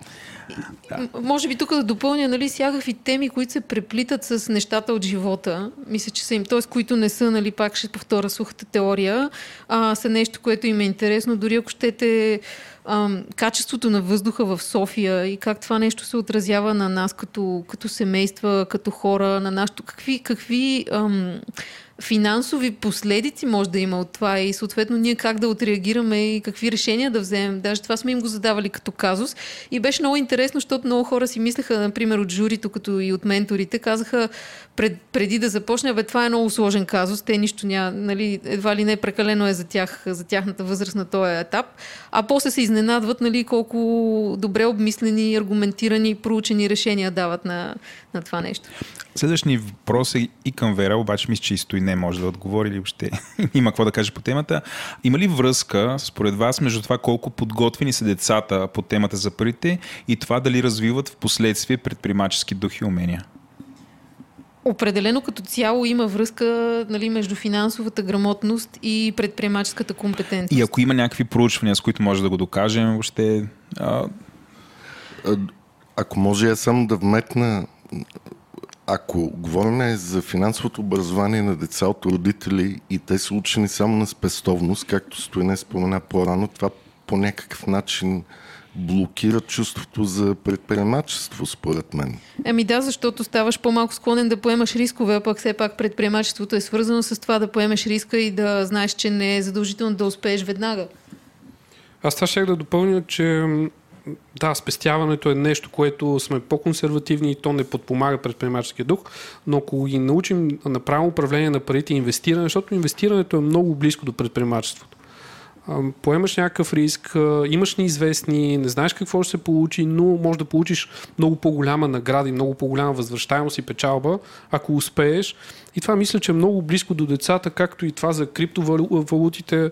Да. Може би тук да допълня, нали, всякакви теми, които се преплитат с нещата от живота, мисля, че са им, т.е. които не са, нали, пак ще повторя сухата теория, а са нещо, което им е интересно, дори ако щете ам, качеството на въздуха в София и как това нещо се отразява на нас като, като семейства, като хора, на нашото, какви, какви ам, финансови последици може да има от това и съответно ние как да отреагираме и какви решения да вземем. Даже това сме им го задавали като казус. И беше много интересно, защото много хора си мислеха, например, от журито, като и от менторите, казаха пред, преди да започне, бе, това е много сложен казус, те нищо няма, нали, едва ли не прекалено е за тях, за тяхната възраст на този етап. А после се изненадват, нали, колко добре обмислени, аргументирани, проучени решения дават на, на това нещо. Следващия въпрос е и към Вера, обаче мисля, че и стои не може да отговори или въобще има какво да каже по темата. Има ли връзка, според вас, между това колко подготвени са децата по темата за парите и това дали развиват в последствие предприемачески духи и умения? Определено като цяло има връзка нали, между финансовата грамотност и предприемаческата компетентност. И ако има някакви проучвания, с които може да го докажем, въобще... А... Ако може я само да вметна, ако говорим за финансовото образование на деца от родители и те са учени само на спестовност, както Стоене спомена по-рано, това по някакъв начин блокира чувството за предприемачество, според мен. Ами да, защото ставаш по-малко склонен да поемаш рискове, а пък все пак предприемачеството е свързано с това да поемеш риска и да знаеш, че не е задължително да успееш веднага. Аз това ще да допълня, че да, спестяването е нещо, което сме по-консервативни и то не подпомага предприемаческия дух, но ако ги научим направо управление на парите и инвестиране, защото инвестирането е много близко до предприемачеството. Поемаш някакъв риск, имаш неизвестни, не знаеш какво ще се получи, но може да получиш много по-голяма награда и много по-голяма възвръщаемост и печалба, ако успееш. И това мисля, че е много близко до децата, както и това за криптовалутите,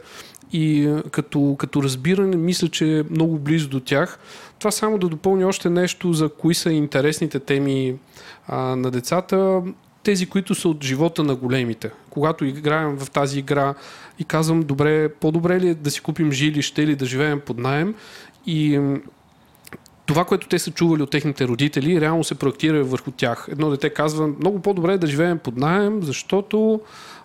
и е, като, като разбиране мисля, че е много близо до тях. Това само да допълня още нещо за кои са интересните теми а, на децата. Тези, които са от живота на големите. Когато играем в тази игра и казвам, добре, по-добре ли е да си купим жилище или да живеем под найем и това, което те са чували от техните родители, реално се проектира върху тях. Едно дете казва, много по-добре е да живеем под найем, защото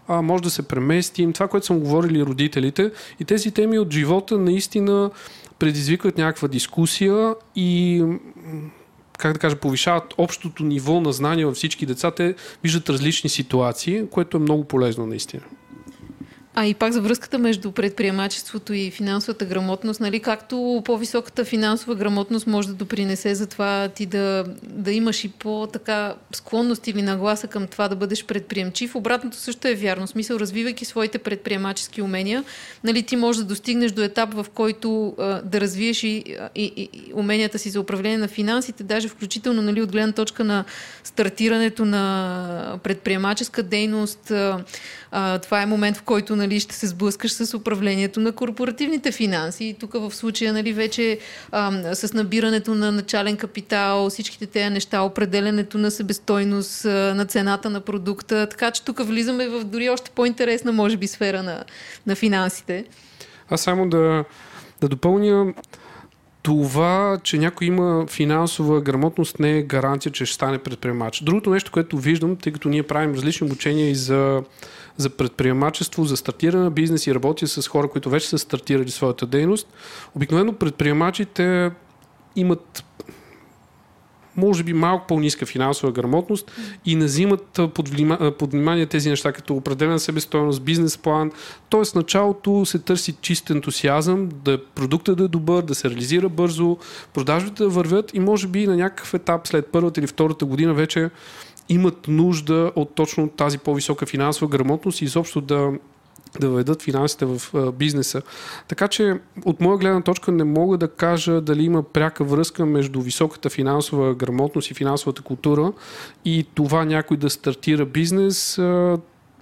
а, може да се преместим. Това, което съм говорили родителите. И тези теми от живота наистина предизвикват някаква дискусия и как да кажа, повишават общото ниво на знания във всички деца. Те виждат различни ситуации, което е много полезно наистина. А и пак за връзката между предприемачеството и финансовата грамотност, нали, както по-високата финансова грамотност може да допринесе за това ти да, да имаш и по-така склонност или нагласа към това да бъдеш предприемчив. Обратното също е вярно. Смисъл, развивайки своите предприемачески умения, нали, ти можеш да достигнеш до етап, в който а, да развиеш и, и, и, и уменията си за управление на финансите, даже включително нали, от гледна точка на стартирането на предприемаческа дейност. А, а, това е момент, в който нали, ще се сблъскаш с управлението на корпоративните финанси. И тук в случая нали, вече а, с набирането на начален капитал, всичките тези неща, определенето на себестойност, а, на цената на продукта. Така че тук влизаме в дори още по-интересна, може би, сфера на, на финансите. Аз само да, да допълня това, че някой има финансова грамотност не е гаранция, че ще стане предприемач. Другото нещо, което виждам, тъй като ние правим различни обучения и за за предприемачество, за стартиране на бизнес и работя с хора, които вече са стартирали своята дейност. Обикновено предприемачите имат може би малко по-ниска финансова грамотност и не взимат под, внима, под внимание тези неща, като определена себестоеност, бизнес план. Тоест, началото се търси чист ентусиазъм, да продукта да е добър, да се реализира бързо, продажбите да вървят и може би на някакъв етап след първата или втората година вече имат нужда от точно тази по-висока финансова грамотност и изобщо да, да въведат финансите в бизнеса. Така че от моя гледна точка не мога да кажа дали има пряка връзка между високата финансова грамотност и финансовата култура и това някой да стартира бизнес.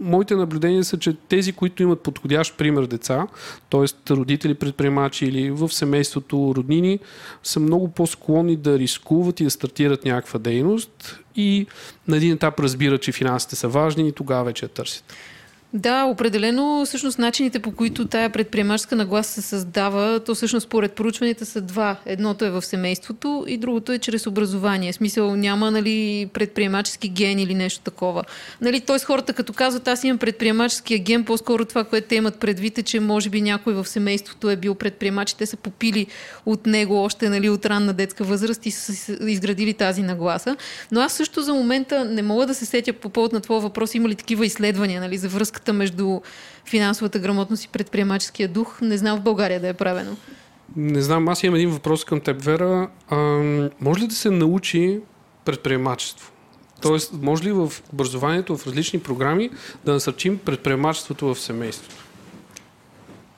Моите наблюдения са, че тези, които имат подходящ пример деца, т.е. родители, предприемачи или в семейството роднини, са много по-склонни да рискуват и да стартират някаква дейност и на един етап разбират, че финансите са важни и тогава вече я търсят. Да, определено всъщност начините по които тая предприемаческа нагласа се създава, то всъщност според проучванията са два. Едното е в семейството и другото е чрез образование. В смисъл няма нали, предприемачески ген или нещо такова. Нали, Тоест хората като казват аз имам предприемаческия ген, по-скоро това, което те имат предвид е, че може би някой в семейството е бил предприемач, те са попили от него още нали, от ранна детска възраст и са изградили тази нагласа. Но аз също за момента не мога да се сетя по повод на твоя въпрос, има ли такива изследвания нали, за връзка връзката между финансовата грамотност и предприемаческия дух. Не знам в България да е правено. Не знам, аз имам един въпрос към теб, Вера. А, може ли да се научи предприемачество? Тоест, може ли в образованието, в различни програми да насърчим предприемачеството в семейството?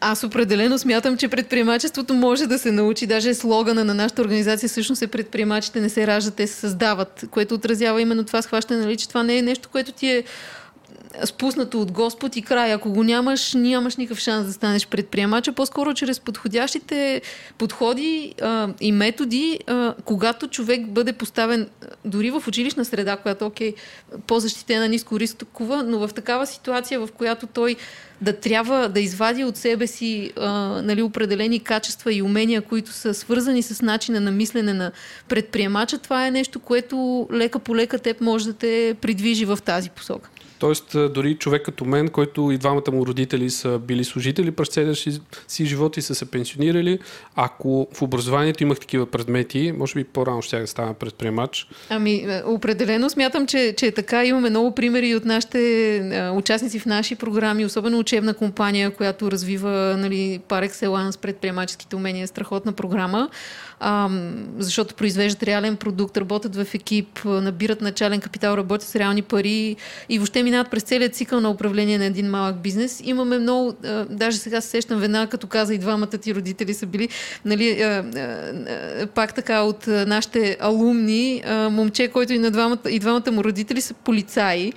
Аз определено смятам, че предприемачеството може да се научи. Даже слогана на нашата организация всъщност е предприемачите не се раждат, те се създават, което отразява именно това схващане, нали, че това не е нещо, което ти е спуснато от Господ и край. Ако го нямаш, нямаш никакъв шанс да станеш предприемача. По-скоро чрез подходящите подходи а, и методи, а, когато човек бъде поставен дори в училищна среда, която, окей, по-защитена ниско рискова, но в такава ситуация, в която той да трябва да извади от себе си а, нали, определени качества и умения, които са свързани с начина на мислене на предприемача, това е нещо, което лека по лека теб може да те придвижи в тази посока. Тоест, дори човек като мен, който и двамата му родители са били служители през целия си, живот и са се пенсионирали, ако в образованието имах такива предмети, може би по-рано ще да стана предприемач. Ами, е, определено смятам, че, че е така. Имаме много примери от нашите а, участници в наши програми, особено учебна компания, която развива нали, par excellence предприемаческите умения, страхотна програма а, защото произвеждат реален продукт, работят в екип, набират начален капитал, работят с реални пари и въобще минават през целият цикъл на управление на един малък бизнес. Имаме много, а, даже сега се сещам веднага, като каза и двамата ти родители са били, нали, а, а, пак така от нашите алумни, а, момче, който и, на двамата, и двамата му родители са полицаи.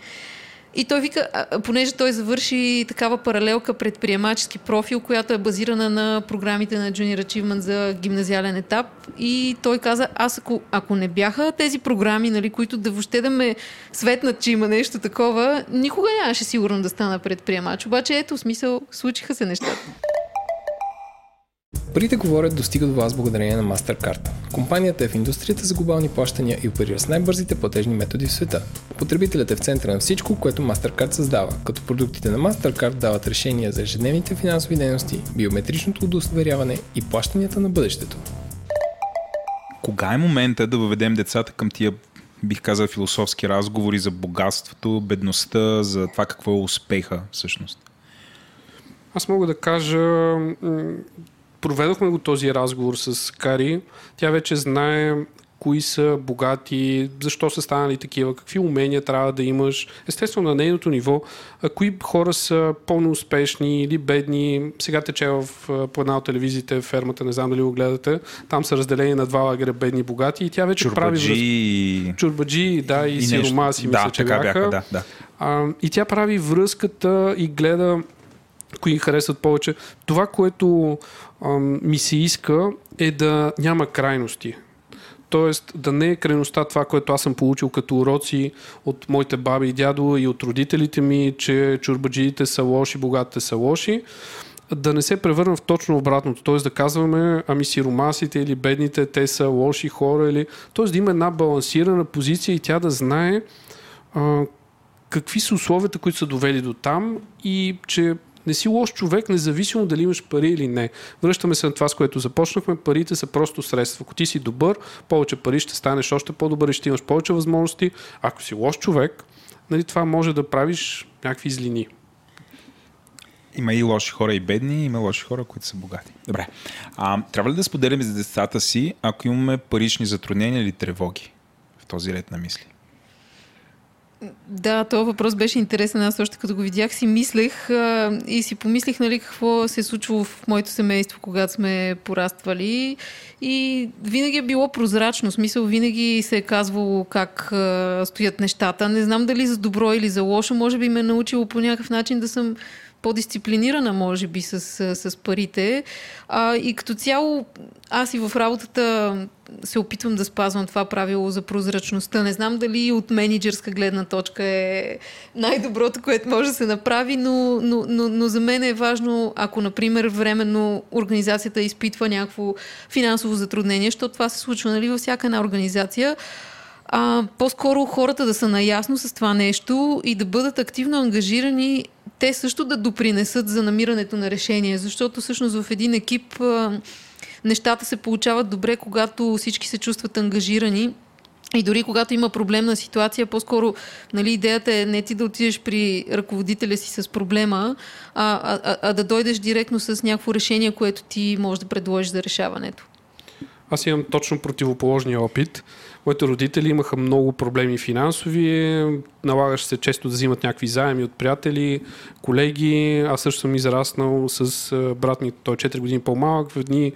И той вика, понеже той завърши такава паралелка предприемачески профил, която е базирана на програмите на Junior Achievement за гимназиален етап. И той каза, аз ако, ако не бяха тези програми, нали, които да въобще да ме светнат, че има нещо такова, никога нямаше сигурно да стана предприемач. Обаче ето, смисъл, случиха се нещата. Парите говорят достига до вас благодарение на MasterCard. Компанията е в индустрията за глобални плащания и оперира с най-бързите платежни методи в света. Потребителят е в центъра на всичко, което MasterCard създава, като продуктите на MasterCard дават решения за ежедневните финансови дейности, биометричното удостоверяване и плащанията на бъдещето. Кога е момента да въведем децата към тия бих казал, философски разговори за богатството, бедността, за това какво е успеха всъщност? Аз мога да кажа проведохме го този разговор с Кари. Тя вече знае кои са богати, защо са станали такива, какви умения трябва да имаш. Естествено, на нейното ниво, кои хора са по-неуспешни или бедни. Сега тече в, по една от телевизиите фермата, не знам дали го гледате. Там са разделени на два лагера бедни и богати и тя вече Чурбаджи... прави... Чурбаджи, да, и, и сиромаси, да, мисля, че така бяха. бяха да, да. А, и тя прави връзката и гледа кои харесват повече. Това, което ми се иска е да няма крайности. Тоест да не е крайността това, което аз съм получил като уроци от моите баби и дядо и от родителите ми, че чурбаджиите са лоши, богатите са лоши, да не се превърна в точно обратното. Т.е. да казваме, ами сиромасите или бедните, те са лоши хора. Или... Т.е. да има една балансирана позиция и тя да знае а, какви са условията, които са довели до там и че не си лош човек, независимо дали имаш пари или не. Връщаме се на това, с което започнахме. Парите са просто средства. Ако ти си добър, повече пари ще станеш още по-добър и ще имаш повече възможности. Ако си лош човек, нали, това може да правиш някакви злини. Има и лоши хора и бедни, има лоши хора, които са богати. Добре. А, трябва ли да споделяме за децата си, ако имаме парични затруднения или тревоги в този ред на мисли? Да, този въпрос беше интересен. Аз още като го видях си мислех а, и си помислих нали, какво се е случвало в моето семейство, когато сме пораствали. И винаги е било прозрачно. Смисъл, винаги се е казвало как а, стоят нещата. Не знам дали за добро или за лошо. Може би ме е научило по някакъв начин да съм по-дисциплинирана, може би, с, с, парите. А, и като цяло, аз и в работата се опитвам да спазвам това правило за прозрачността. Не знам дали от менеджерска гледна точка е най-доброто, което може да се направи, но, но, но, но за мен е важно, ако, например, временно организацията изпитва някакво финансово затруднение, защото това се случва нали, във всяка една организация, а, по-скоро хората да са наясно с това нещо и да бъдат активно ангажирани те също да допринесат за намирането на решение, защото всъщност в един екип а, нещата се получават добре, когато всички се чувстват ангажирани. И дори когато има проблемна ситуация, по-скоро нали, идеята е не ти да отидеш при ръководителя си с проблема, а, а, а да дойдеш директно с някакво решение, което ти можеш да предложиш за решаването. Аз имам точно противоположния опит. Моите родители имаха много проблеми финансови, налагаше се често да взимат някакви заеми от приятели, колеги. Аз също съм израснал с брат ми, той е 4 години по-малък, в едни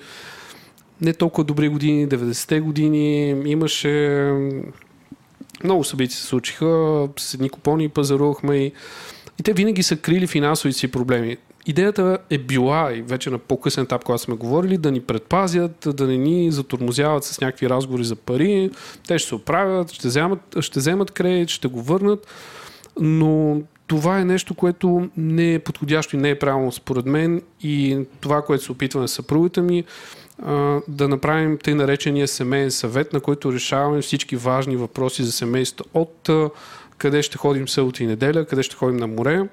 не толкова добри години, 90-те години. Имаше много събития се случиха, с едни купони пазарувахме и, и те винаги са крили финансовите си проблеми. Идеята е била и вече на по-късен етап, когато сме говорили, да ни предпазят, да не ни затормозяват с някакви разговори за пари. Те ще се оправят, ще вземат, ще вземат кредит, ще го върнат. Но това е нещо, което не е подходящо и не е правилно според мен и това, което се опитваме с съпругата ми, да направим тъй наречения семейен съвет, на който решаваме всички важни въпроси за семейството. От къде ще ходим събота и неделя, къде ще ходим на море,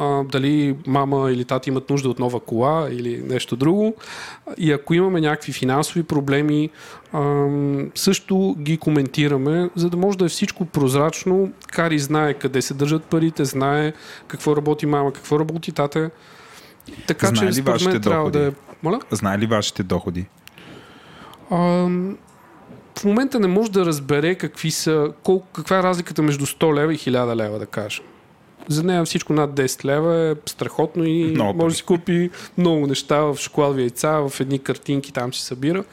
а, дали мама или тати имат нужда от нова кола или нещо друго. И ако имаме някакви финансови проблеми, а, също ги коментираме, за да може да е всичко прозрачно. Кари знае къде се държат парите, знае какво работи мама, какво работи тата. Така знае че, ли вашите мен, трябва доходи? да е... Моля? Знае ли вашите доходи? А, в момента не може да разбере какви са, колко, каква е разликата между 100 лева и 1000 лева, да кажем. За нея всичко над 10 лева е страхотно и Много може да си купи много неща в шоколадови яйца, в едни картинки там си събира.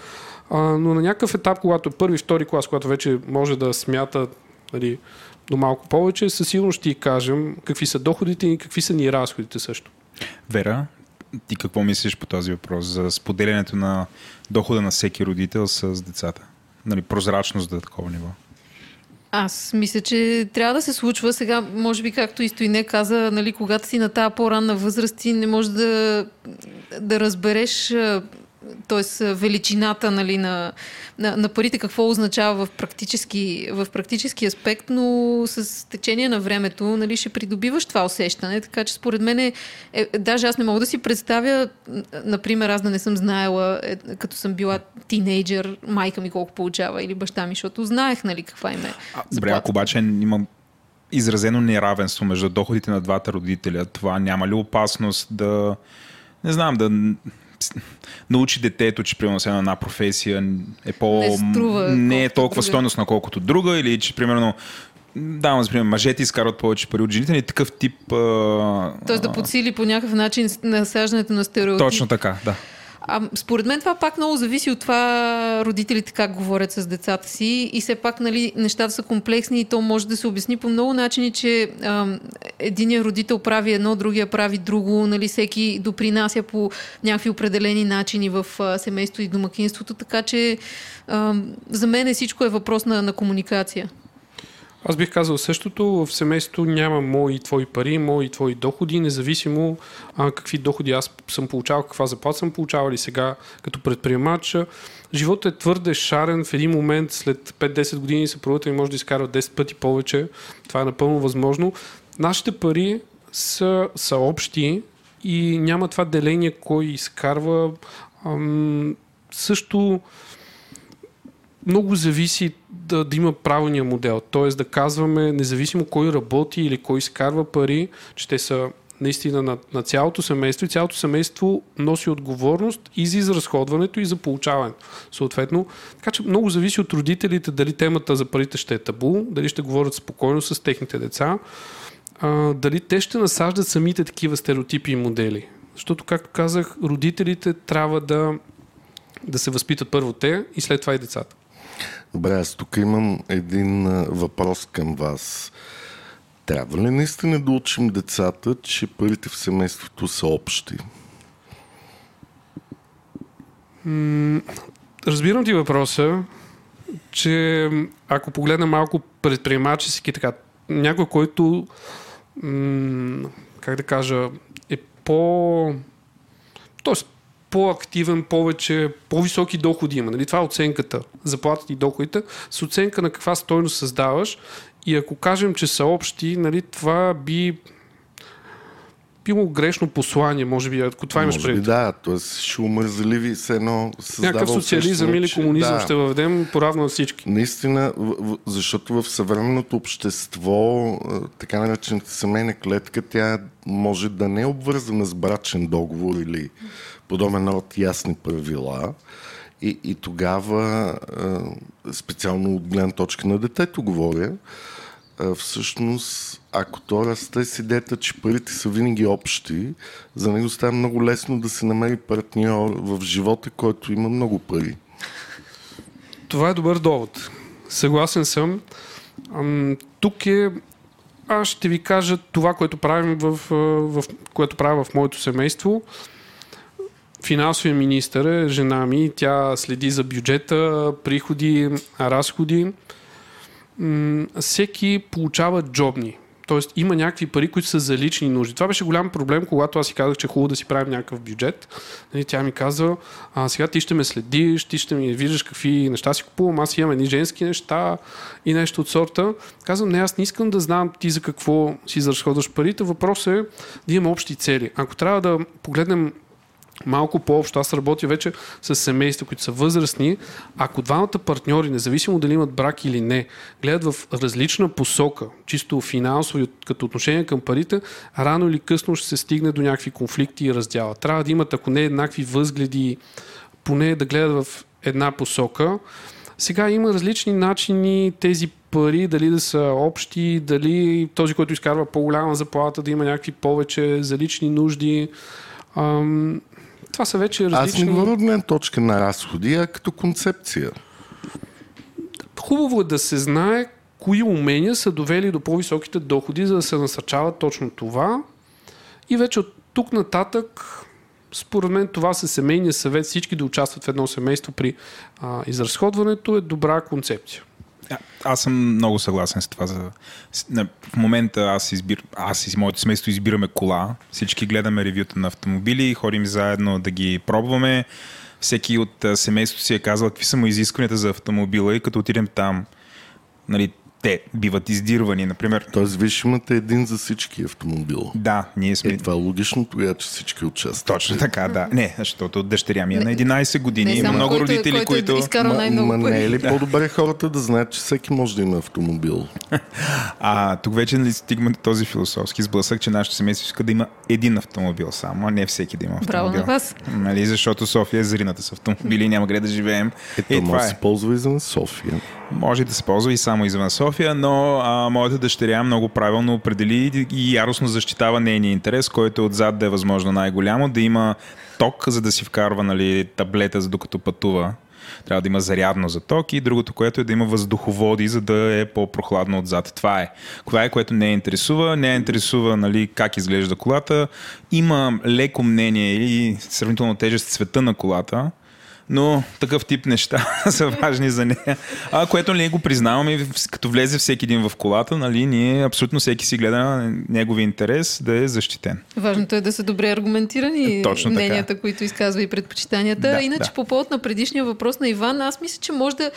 А, но на някакъв етап, когато е първи, втори клас, когато вече може да смята нали, до малко повече, със сигурност ще ти кажем какви са доходите и какви са ни разходите също. Вера, ти какво мислиш по този въпрос за споделянето на дохода на всеки родител с децата? Нали, прозрачност до такова ниво. Аз мисля, че трябва да се случва. Сега, може би, както и Стоине каза, нали, когато си на тази по-ранна възраст, ти не можеш да, да разбереш т.е. величината нали, на, на, на парите, какво означава в практически, в практически аспект, но с течение на времето нали, ще придобиваш това усещане, така че според мен е, е, даже аз не мога да си представя, например, аз да не съм знаела, е, като съм била тинейджър, майка ми колко получава или баща ми, защото знаех нали, каква им е. Добре, ако обаче има изразено неравенство между доходите на двата родителя, това няма ли опасност да не знам, да научи детето, че примерно на една професия е по... Не, струва, не е толкова друга. стойностна, колкото друга, или че примерно давам за пример, мъжете изкарват повече пари от жените, и такъв тип... А... Тоест да подсили по някакъв начин насаждането на стереотип. Точно така, да. А, според мен това пак много зависи от това родителите как говорят с децата си и все пак нали, нещата са комплексни и то може да се обясни по много начини, че а, единият родител прави едно, другия прави друго, нали, всеки допринася по някакви определени начини в а, семейство и домакинството, така че а, за мен всичко е въпрос на, на комуникация. Аз бих казал същото. В семейството няма мои твои пари, мои твои доходи, независимо а, какви доходи аз съм получавал, каква заплата съм получавал и сега като предприемач. Животът е твърде шарен. В един момент след 5-10 години съпругата ми може да изкарва 10 пъти повече. Това е напълно възможно. Нашите пари са, са общи и няма това деление кой изкарва. Ам, също много зависи да, да има правилния модел. Т.е. да казваме, независимо кой работи или кой изкарва пари, че те са наистина на, на цялото семейство и цялото семейство носи отговорност и за изразходването и за получаването. Съответно, така че много зависи от родителите дали темата за парите ще е табу, дали ще говорят спокойно с техните деца, а, дали те ще насаждат самите такива стереотипи и модели. Защото, както казах, родителите трябва да, да се възпитат първо те и след това и децата. Добре, аз тук имам един въпрос към вас. Трябва ли наистина да учим децата, че парите в семейството са общи? Разбирам ти въпроса, че ако погледна малко предприемачески така, някой, който как да кажа, е по... Тоест, по-активен, повече, по-високи доходи има. Нали? Това е оценката. Заплатите и доходите с оценка на каква стойност създаваш. И ако кажем, че са общи, нали, това би било грешно послание, може би, ако това имаш предвид. да, т.е. ще умързаливи се едно Някакъв социализъм или комунизъм да, ще въведем поравно на всички. Наистина, защото в съвременното общество, така наречената семейна клетка, тя може да не е обвързана с брачен договор или подобен род ясни правила. И, и тогава, специално от гледна точка на детето говоря, всъщност, ако то расте с идеята, че парите са винаги общи, за него става много лесно да се намери партньор в живота, който има много пари. Това е добър довод. Съгласен съм. Тук е. Аз ще ви кажа това, което правим в, в което правя в моето семейство. Финансовия министър е жена ми. Тя следи за бюджета, приходи, разходи. Всеки получава джобни. Тоест има някакви пари, които са за лични нужди. Това беше голям проблем, когато аз си казах, че е хубаво да си правим някакъв бюджет. Нали, тя ми каза, а, сега ти ще ме следиш, ти ще ми виждаш какви неща си купувам, аз имам едни женски неща и нещо от сорта. Казвам, не, аз не искам да знам ти за какво си изразходваш парите. Въпросът е да имаме общи цели. Ако трябва да погледнем малко по-общо. Аз работя вече с семейства, които са възрастни. Ако двамата партньори, независимо дали имат брак или не, гледат в различна посока, чисто финансово и като отношение към парите, рано или късно ще се стигне до някакви конфликти и раздяла. Трябва да имат, ако не еднакви възгледи, поне да гледат в една посока. Сега има различни начини тези пари, дали да са общи, дали този, който изкарва по-голяма заплата, да има някакви повече за лични нужди. Това са вече различни... Аз не говоря от гледна точка на разходи, а като концепция. Хубаво е да се знае кои умения са довели до по-високите доходи, за да се насърчава точно това. И вече от тук нататък, според мен това със семейния съвет, всички да участват в едно семейство при а, изразходването е добра концепция. А, аз съм много съгласен с това. За... В момента аз, избир... аз и моето семейство избираме кола. Всички гледаме ревюта на автомобили, ходим заедно да ги пробваме. Всеки от семейството си е казал какви са му изискванията за автомобила и като отидем там, нали, те биват издирвани, например. Тоест, виж, имате един за всички автомобил. Да, ние сме. Е, това е логично, тогава, че всички участват. Точно така, да. Не, защото дъщеря ми е на 11 години. Не, има много който, родители, който които. Е най-много ма, не е ли Да. по-добре хората да знаят, че всеки може да има автомобил? А тук вече нали, стигаме до този философски сблъсък, че нашето семейство иска да има един автомобил само, а не всеки да има автомобил. Браво на вас. Нали, защото София е зрината с автомобили и няма къде да живеем. Ето, и може да е. се ползва и за София. Може да се ползва и само извън София, но а, моята дъщеря много правилно определи и яростно защитава нейния интерес, който е отзад да е възможно най-голямо, да има ток, за да си вкарва нали, таблета, за докато пътува. Трябва да има зарядно за ток и другото, което е да има въздуховоди, за да е по-прохладно отзад. Това е. Това е, което не я интересува. Не я интересува нали, как изглежда колата. Има леко мнение или сравнително тежест цвета на колата но такъв тип неща са важни за нея. А което ние го признаваме, като влезе всеки един в колата, нали, ние абсолютно всеки си гледа негови интерес да е защитен. Важното е да са добре аргументирани Точно така. мненията, които изказва и предпочитанията. Да, Иначе да. по повод на предишния въпрос на Иван, аз мисля, че може да...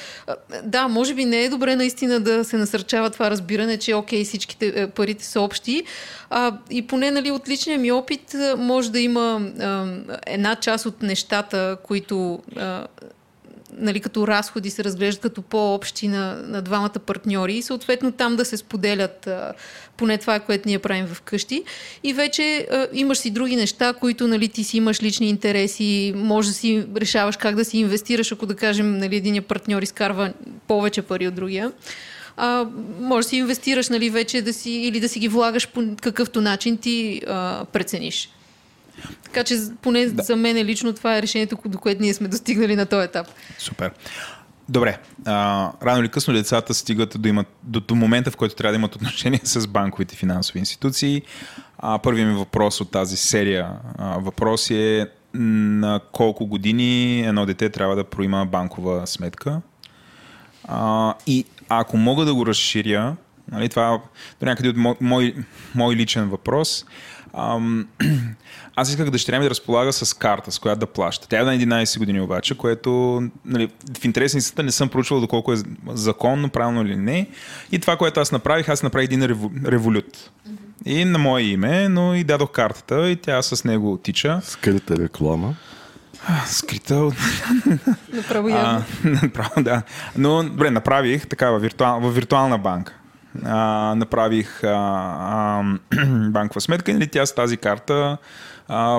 Да, може би не е добре наистина да се насърчава това разбиране, че окей, всичките е, парите са общи. А, и поне нали, от личния ми опит може да има а, една част от нещата, които нали, като разходи се разглеждат като по-общи на, на двамата партньори и съответно там да се споделят а, поне това, което ние правим вкъщи. И вече а, имаш си други неща, които нали, ти си имаш лични интереси, може да си решаваш как да си инвестираш, ако да кажем нали, един партньор изкарва повече пари от другия. А, може да си инвестираш нали, вече да си, или да си ги влагаш по какъвто начин ти а, прецениш. Така че поне да. за мен лично това е решението, до което ние сме достигнали на този етап. Супер. Добре. А, рано или късно децата стигат до, имат, до, до момента, в който трябва да имат отношение с банковите финансови институции. А, първият ми въпрос от тази серия а, въпроси е на колко години едно дете трябва да проима банкова сметка. А, и ако мога да го разширя, нали, това до някъде от мой, мой, мой личен въпрос, ам, аз исках дъщеря ми да разполага с карта, с която да плаща. Тя е на 11 години обаче, което нали, в интерес на истината не съм проучвал доколко е законно, правилно или не. И това, което аз направих, аз направих един реву, револют. И на мое име, но и дадох картата и тя с него тича. Скрита реклама. Скрита Направо явно. а, направо, да. Но, добре, направих така във, виртуал, във виртуална банка. А, направих а, а, банкова сметка, нали, тя с тази карта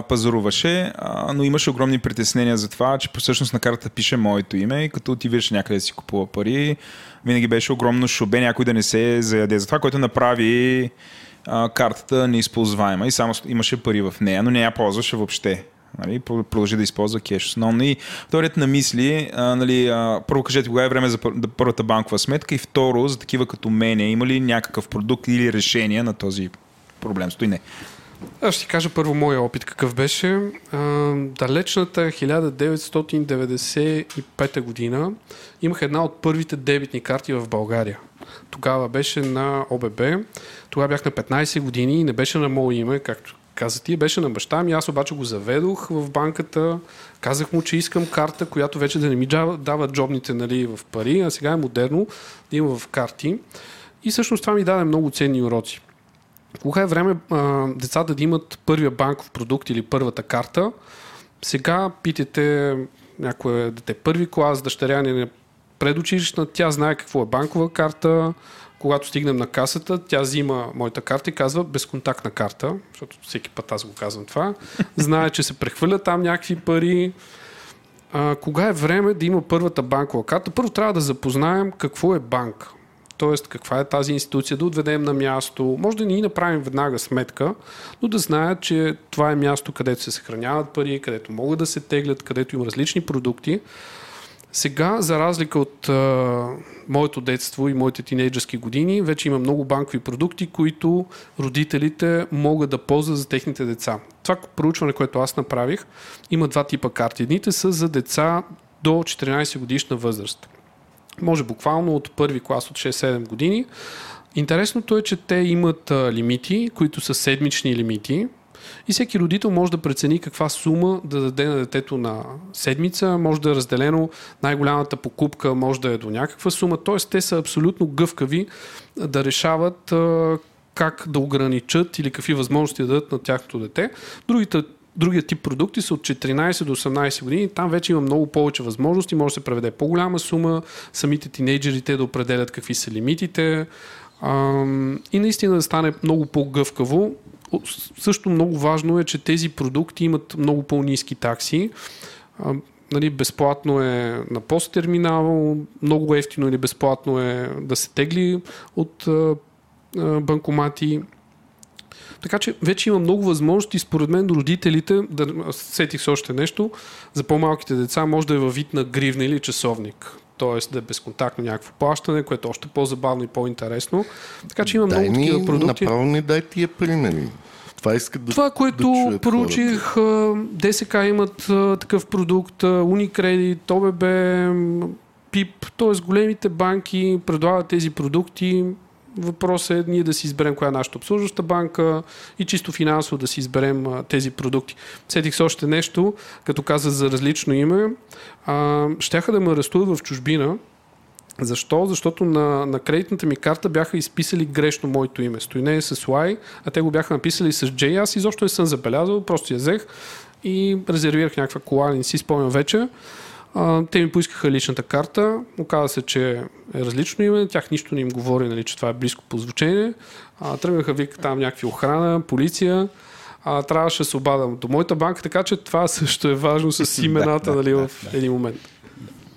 пазаруваше, но имаше огромни притеснения за това, че всъщност на картата пише моето име и като отиваш някъде да си купува пари, винаги беше огромно шубе някой да не се заяде за това, което направи картата неизползваема и само имаше пари в нея, но не я ползваше въобще. Нали, продължи да използва кеш. Основно и вторият на мисли, а, нали, а, първо кажете кога е време за първата банкова сметка и второ, за такива като мене, има ли някакъв продукт или решение на този проблем? Стой не. Аз ще ти кажа първо моя опит какъв беше. А, далечната 1995 година имах една от първите дебитни карти в България. Тогава беше на ОББ. Тогава бях на 15 години и не беше на мое име, както каза ти, беше на баща ми. Аз обаче го заведох в банката. Казах му, че искам карта, която вече да не ми дава джобните нали, в пари, а сега е модерно да има в карти. И всъщност това ми даде много ценни уроци. Кога е време а, децата да имат първия банков продукт или първата карта, сега питате някое дете първи клас, дъщеря ни е предучилищна, тя знае какво е банкова карта, когато стигнем на касата, тя взима моята карта и казва безконтактна карта, защото всеки път аз го казвам това. Знае, че се прехвърля там някакви пари. А, кога е време да има първата банкова карта? Първо трябва да запознаем какво е банка. Тоест, каква е тази институция, да отведем на място. Може да ни направим веднага сметка, но да знаят, че това е място, където се съхраняват пари, където могат да се теглят, където има различни продукти. Сега, за разлика от а, моето детство и моите тинейджърски години, вече има много банкови продукти, които родителите могат да ползват за техните деца. Това проучване, което аз направих, има два типа карти. Едните са за деца до 14 годишна възраст. Може буквално от първи клас от 6-7 години. Интересното е, че те имат а, лимити, които са седмични лимити, и всеки родител може да прецени каква сума да даде на детето на седмица, може да е разделено най-голямата покупка, може да е до някаква сума, т.е. те са абсолютно гъвкави да решават как да ограничат или какви възможности да дадат на тяхното дете. Другите Другия тип продукти са от 14 до 18 години. Там вече има много повече възможности. Може да се преведе по-голяма сума. Самите тинейджерите да определят какви са лимитите. И наистина да стане много по-гъвкаво също много важно е, че тези продукти имат много по-низки такси. Нали, безплатно е на посттерминал, много ефтино или безплатно е да се тегли от банкомати. Така че вече има много възможности, според мен, родителите, да сетих с още нещо, за по-малките деца може да е във вид на гривна или часовник т.е. да е безконтактно някакво плащане, което е още по-забавно и по-интересно. Така че има дай много такива продукти. Направо ни дай тия примери. Това искат да Това, което да проучих, ДСК имат такъв продукт, Unicredit, ОББ, ПИП, т.е. големите банки предлагат тези продукти. Въпросът е ние да си изберем коя е нашата обслужваща банка и чисто финансово да си изберем тези продукти. Сетих се още нещо, като каза за различно име. щяха да ме арестуват в чужбина, защо? Защото на, на кредитната ми карта бяха изписали грешно моето име. Стойне е с Y, а те го бяха написали с J. Аз изобщо не съм забелязал, просто я взех и резервирах някаква кола, не си спомням вече. А, те ми поискаха личната карта, оказа се, че е различно име, тях нищо не им говори, нали, че това е близко по звучение. А, тръгнаха вика там някакви охрана, полиция. А, трябваше да се обадам до моята банка, така че това също е важно с имената нали, в един момент.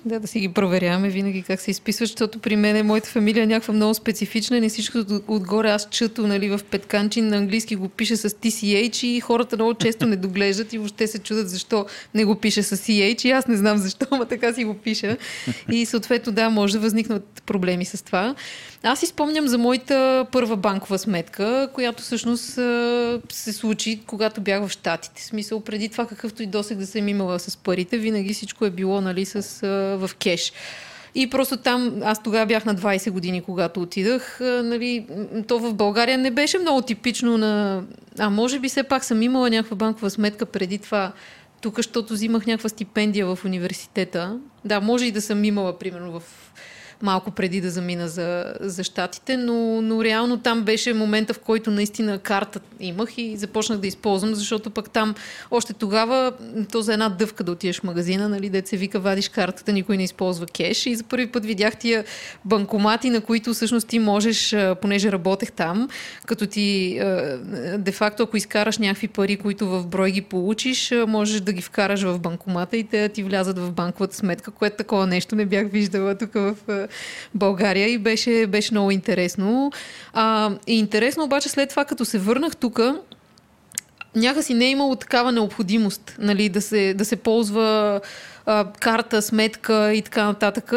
Да, да си ги проверяваме винаги как се изписват, защото при мен е моята фамилия е някаква много специфична. Не всичко отгоре аз чето нали, в Петканчин на английски го пише с TCH и хората много често не доглеждат и въобще се чудат защо не го пише с CH и аз не знам защо, но така си го пиша. И съответно да, може да възникнат проблеми с това. Аз изпомням за моята първа банкова сметка, която всъщност се случи, когато бях в Штатите. Смисъл, преди това какъвто и досег да съм имала с парите, винаги всичко е било нали, с, в кеш. И просто там, аз тогава бях на 20 години, когато отидах. Нали, то в България не беше много типично на... А може би все пак съм имала някаква банкова сметка преди това, тук, защото взимах някаква стипендия в университета. Да, може и да съм имала, примерно, в малко преди да замина за, за щатите, но, но реално там беше момента, в който наистина карта имах и започнах да използвам, защото пък там още тогава то за една дъвка да отидеш в магазина, нали, де се вика, вадиш картата, никой не използва кеш и за първи път видях тия банкомати, на които всъщност ти можеш, понеже работех там, като ти де-факто, ако изкараш някакви пари, които в брой ги получиш, можеш да ги вкараш в банкомата и те ти влязат в банковата сметка, което такова нещо не бях виждала тук в България и беше, беше много интересно. А, и интересно обаче след това, като се върнах тук, някакси не е имало такава необходимост нали, да, се, да се ползва а, карта, сметка и така нататък,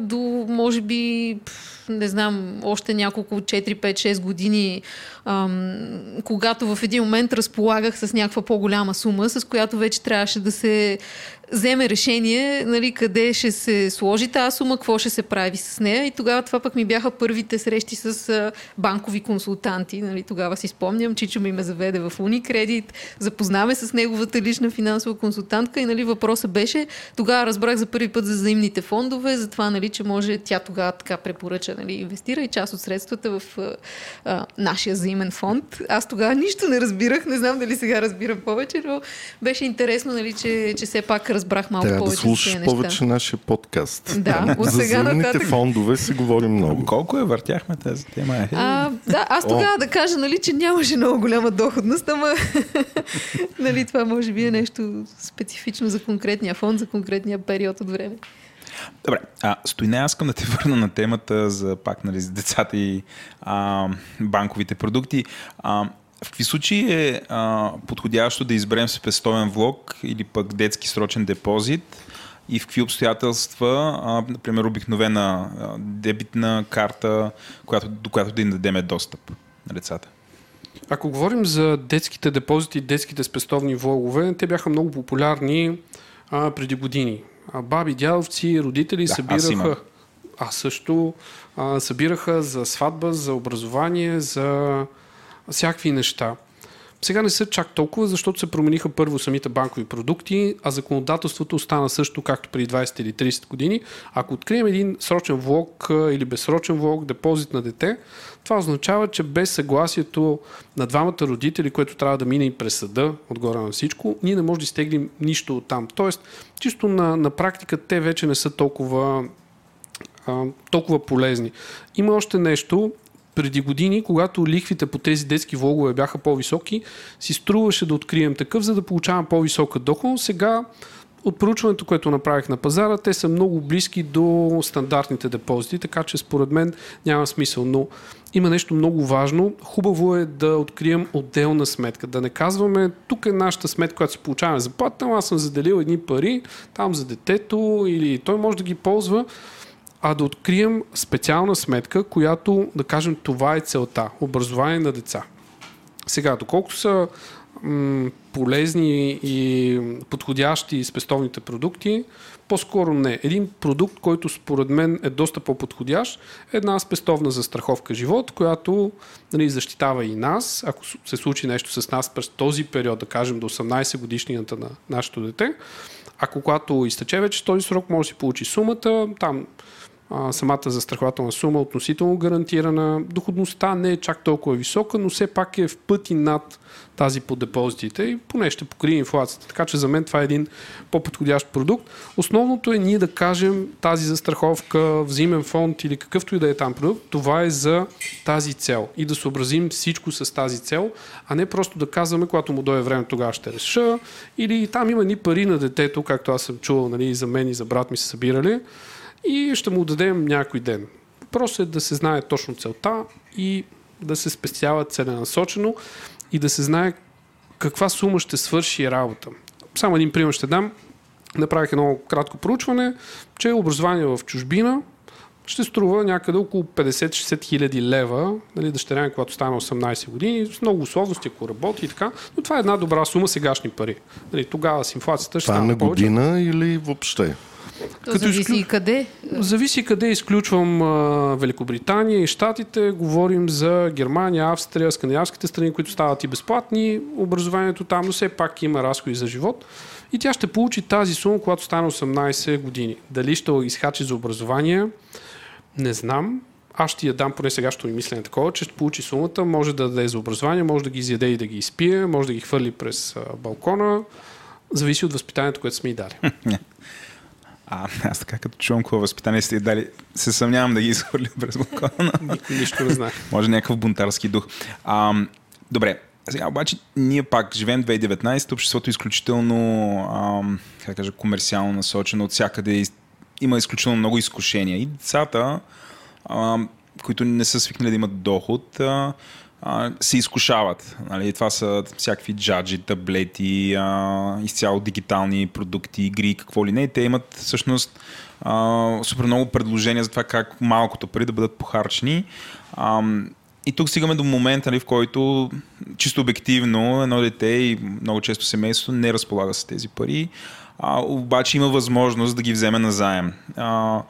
до може би, не знам, още няколко 4, 5, 6 години, ам, когато в един момент разполагах с някаква по-голяма сума, с която вече трябваше да се вземе решение нали, къде ще се сложи тази сума, какво ще се прави с нея. И тогава това пък ми бяха първите срещи с банкови консултанти. Нали, тогава си спомням, Чичо ми ме заведе в Уникредит, запознаме с неговата лична финансова консултантка и нали, въпросът беше, тогава разбрах за първи път за взаимните фондове, за това, нали, че може тя тогава така препоръча, нали, инвестира и част от средствата в а, а, нашия взаимен фонд. Аз тогава нищо не разбирах, не знам дали сега разбирам повече, но беше интересно, нали, че, че все пак разбрах малко Трябва повече. да слушаш за повече нашия подкаст. Да, от За сега земните нататък. фондове се говори много. Колко я въртяхме тази тема? Е, А, да, аз тогава да кажа, нали, че нямаше много голяма доходност, ама нали, това може би е нещо специфично за конкретния фонд, за конкретния период от време. Добре, а, Стойне, аз искам да те върна на темата за пак нали, за децата и а, банковите продукти. А, в какви случаи е а, подходящо да изберем спестовен влог или пък детски срочен депозит и в какви обстоятелства, а, например, обикновена а, дебитна карта, която, до която да им дадем достъп на децата? Ако говорим за детските депозити, детските спестовни влогове, те бяха много популярни а, преди години. Баби, дядовци, родители Да, аз събираха. имам. Аз също а, събираха за сватба, за образование, за всякакви неща. Сега не са чак толкова, защото се промениха първо самите банкови продукти, а законодателството остана също както преди 20 или 30 години. Ако открием един срочен влог или безсрочен влог, депозит на дете, това означава, че без съгласието на двамата родители, което трябва да мине и през съда, отгоре на всичко, ние не можем да изтеглим нищо от там. Тоест, чисто на, на практика те вече не са толкова, а, толкова полезни. Има още нещо. Преди години, когато лихвите по тези детски влогове бяха по-високи, си струваше да открием такъв, за да получавам по-висока доходност. Сега от проучването, което направих на пазара, те са много близки до стандартните депозити, така че според мен няма смисъл. Но има нещо много важно. Хубаво е да открием отделна сметка. Да не казваме, тук е нашата сметка, която си получаваме заплата, аз съм заделил едни пари там за детето или той може да ги ползва а да открием специална сметка, която да кажем това е целта образование на деца. Сега, доколкото са м- полезни и подходящи спестовните продукти, по-скоро не. Един продукт, който според мен е доста по-подходящ, е една спестовна застраховка живот, която нали, защитава и нас, ако се случи нещо с нас през този период, да кажем до 18 годишнината на нашето дете, а когато изтече вече този срок, може да си получи сумата, там самата застрахователна сума е относително гарантирана. Доходността не е чак толкова висока, но все пак е в пъти над тази по депозитите и поне ще покрие инфлацията. Така че за мен това е един по-подходящ продукт. Основното е ние да кажем тази застраховка, взимен фонд или какъвто и да е там продукт, това е за тази цел и да съобразим всичко с тази цел, а не просто да казваме, когато му дойде време, тогава ще реша или там има ни пари на детето, както аз съм чувал, нали, и за мен и за брат ми се събирали и ще му дадем някой ден. Просто е да се знае точно целта и да се спестява целенасочено и да се знае каква сума ще свърши работа. Само един пример ще дам. Направих едно кратко проучване, че образование в чужбина ще струва някъде около 50-60 хиляди лева, нали, дъщеря когато стане 18 години, с много условности, ако работи и така, но това е една добра сума сегашни пари. Нали, тогава с инфлацията ще Това е стане на повече. година или въобще? То Като зависи изклю- и къде. Зависи къде изключвам а, Великобритания и Штатите. Говорим за Германия, Австрия, скандинавските страни, които стават и безплатни. Образованието там, но все пак има разходи за живот. И тя ще получи тази сума, когато стане 18 години. Дали ще изхачи за образование, не знам. Аз ще я дам, поне сега ще ми мислене такова, че ще получи сумата, може да даде за образование, може да ги изяде и да ги изпие, може да ги хвърли през а, балкона. Зависи от възпитанието, което сме и дали. А, аз така като чувам какво възпитание сте дали, се съмнявам да ги изхвърля през балкона. Никой нищо не знае. Може някакъв бунтарски дух. А, добре, сега обаче ние пак живеем 2019, обществото е изключително, а, как кажа, комерциално насочено, от всякъде има изключително много изкушения. И децата, а, които не са свикнали да имат доход, а, се изкушават. Нали? Това са всякакви джаджи, таблети, а, изцяло дигитални продукти, игри, какво ли не. Те имат всъщност а, супер много предложения за това как малкото пари да бъдат похарчени. А, и тук стигаме до момента, нали, в който чисто обективно едно дете и много често семейството не разполага с тези пари, а, обаче има възможност да ги вземе на заем. А,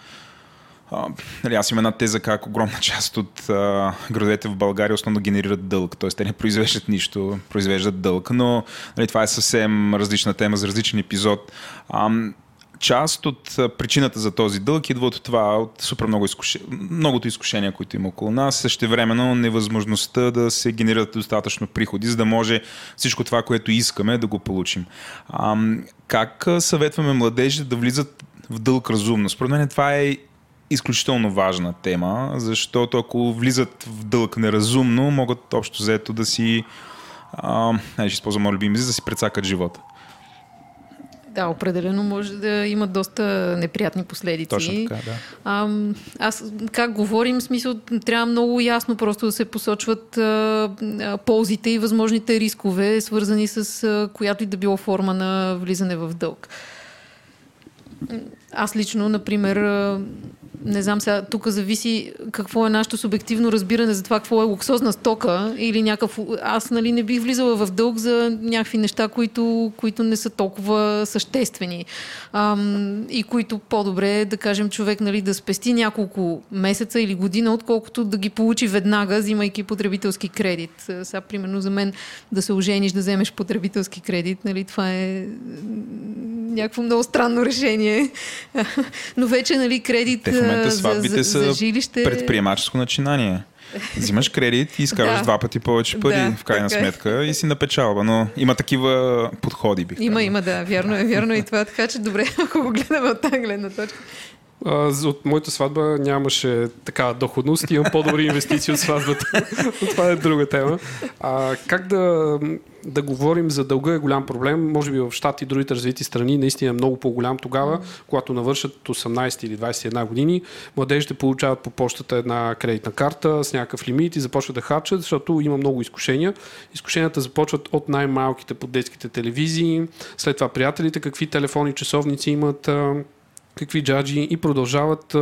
нали, аз имам една теза как огромна част от а, градовете в България основно генерират дълг, т.е. те не произвеждат нищо, произвеждат дълг, но нали, това е съвсем различна тема за различен епизод. А, част от причината за този дълг идва от това, от супер много изкуше... многото изкушения, които има около нас, също времено невъзможността да се генерират достатъчно приходи, за да може всичко това, което искаме, да го получим. А, как съветваме младежи да влизат в дълг разумно? Според мен това е изключително важна тема, защото ако влизат в дълг неразумно, могат общо взето да си, а, ще използвам моят любим да си прецакат живота. Да, определено може да има доста неприятни последици. Точно така, да. А, аз как говорим, в смисъл, трябва много ясно просто да се посочват а, а, ползите и възможните рискове, свързани с а, която и да било форма на влизане в дълг. Аз лично, например, не знам сега, тук зависи какво е нашето субективно разбиране за това какво е луксозна стока или някакъв... Аз нали, не бих влизала в дълг за някакви неща, които, които не са толкова съществени ам, и които по-добре, да кажем, човек нали, да спести няколко месеца или година, отколкото да ги получи веднага, взимайки потребителски кредит. Сега, примерно, за мен да се ожениш, да вземеш потребителски кредит, нали, това е някакво много странно решение. Но вече, нали, кредит Те в момента сватбите за, са за жилище... предприемаческо начинание. Взимаш кредит и изкарваш Да. два пъти повече пари Да, в крайна така е. сметка и си напечалва, но има такива подходи, бих Има, казал. има, да, вярно е, вярно е и това. Така че добре, ако го гледаме от тази гледна точка. От моята сватба нямаше такава доходност. Имам по-добри инвестиции от сватбата. Но това е друга тема. А, как да, да говорим за дълга е голям проблем. Може би в Штат и другите развити страни наистина е много по-голям тогава, когато навършат 18 или 21 години. Младежите получават по почтата една кредитна карта с някакъв лимит и започват да харчат, защото има много изкушения. Изкушенията започват от най-малките по детските телевизии, след това приятелите, какви телефони, часовници имат, какви джаджи и продължават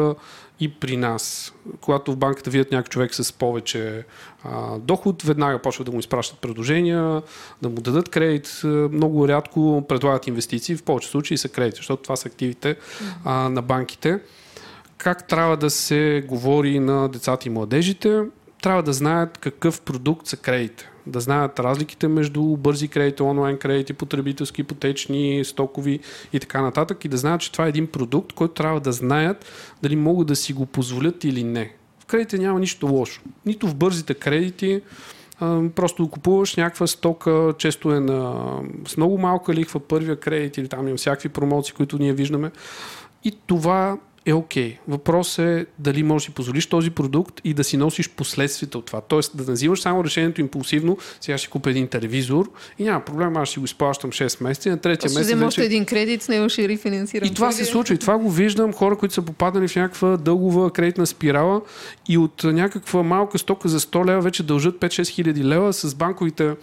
и при нас. Когато в банката видят някой човек с повече а, доход, веднага почват да му изпращат предложения, да му дадат кредит. Много рядко предлагат инвестиции, в повече случаи са кредити, защото това са активите а, на банките. Как трябва да се говори на децата и младежите? Трябва да знаят какъв продукт са кредите. Да знаят разликите между бързи кредити, онлайн кредити, потребителски, ипотечни, стокови и така нататък. И да знаят, че това е един продукт, който трябва да знаят дали могат да си го позволят или не. В кредите няма нищо лошо. Нито в бързите кредити, просто купуваш някаква стока, често е на, с много малка лихва, първия кредит или там има всякакви промоции, които ние виждаме. И това е окей. Okay. Въпрос е дали можеш да си позволиш този продукт и да си носиш последствията от това. Тоест да не взимаш само решението импулсивно, сега ще купя един телевизор и няма проблем, аз ще го изплащам 6 месеца и на третия Ще месец вече... още един кредит, с него ще рефинансирам. И това се случва, и това го виждам. Хора, които са попадали в някаква дългова кредитна спирала и от някаква малка стока за 100 лева вече дължат 5-6 хиляди лева с банковите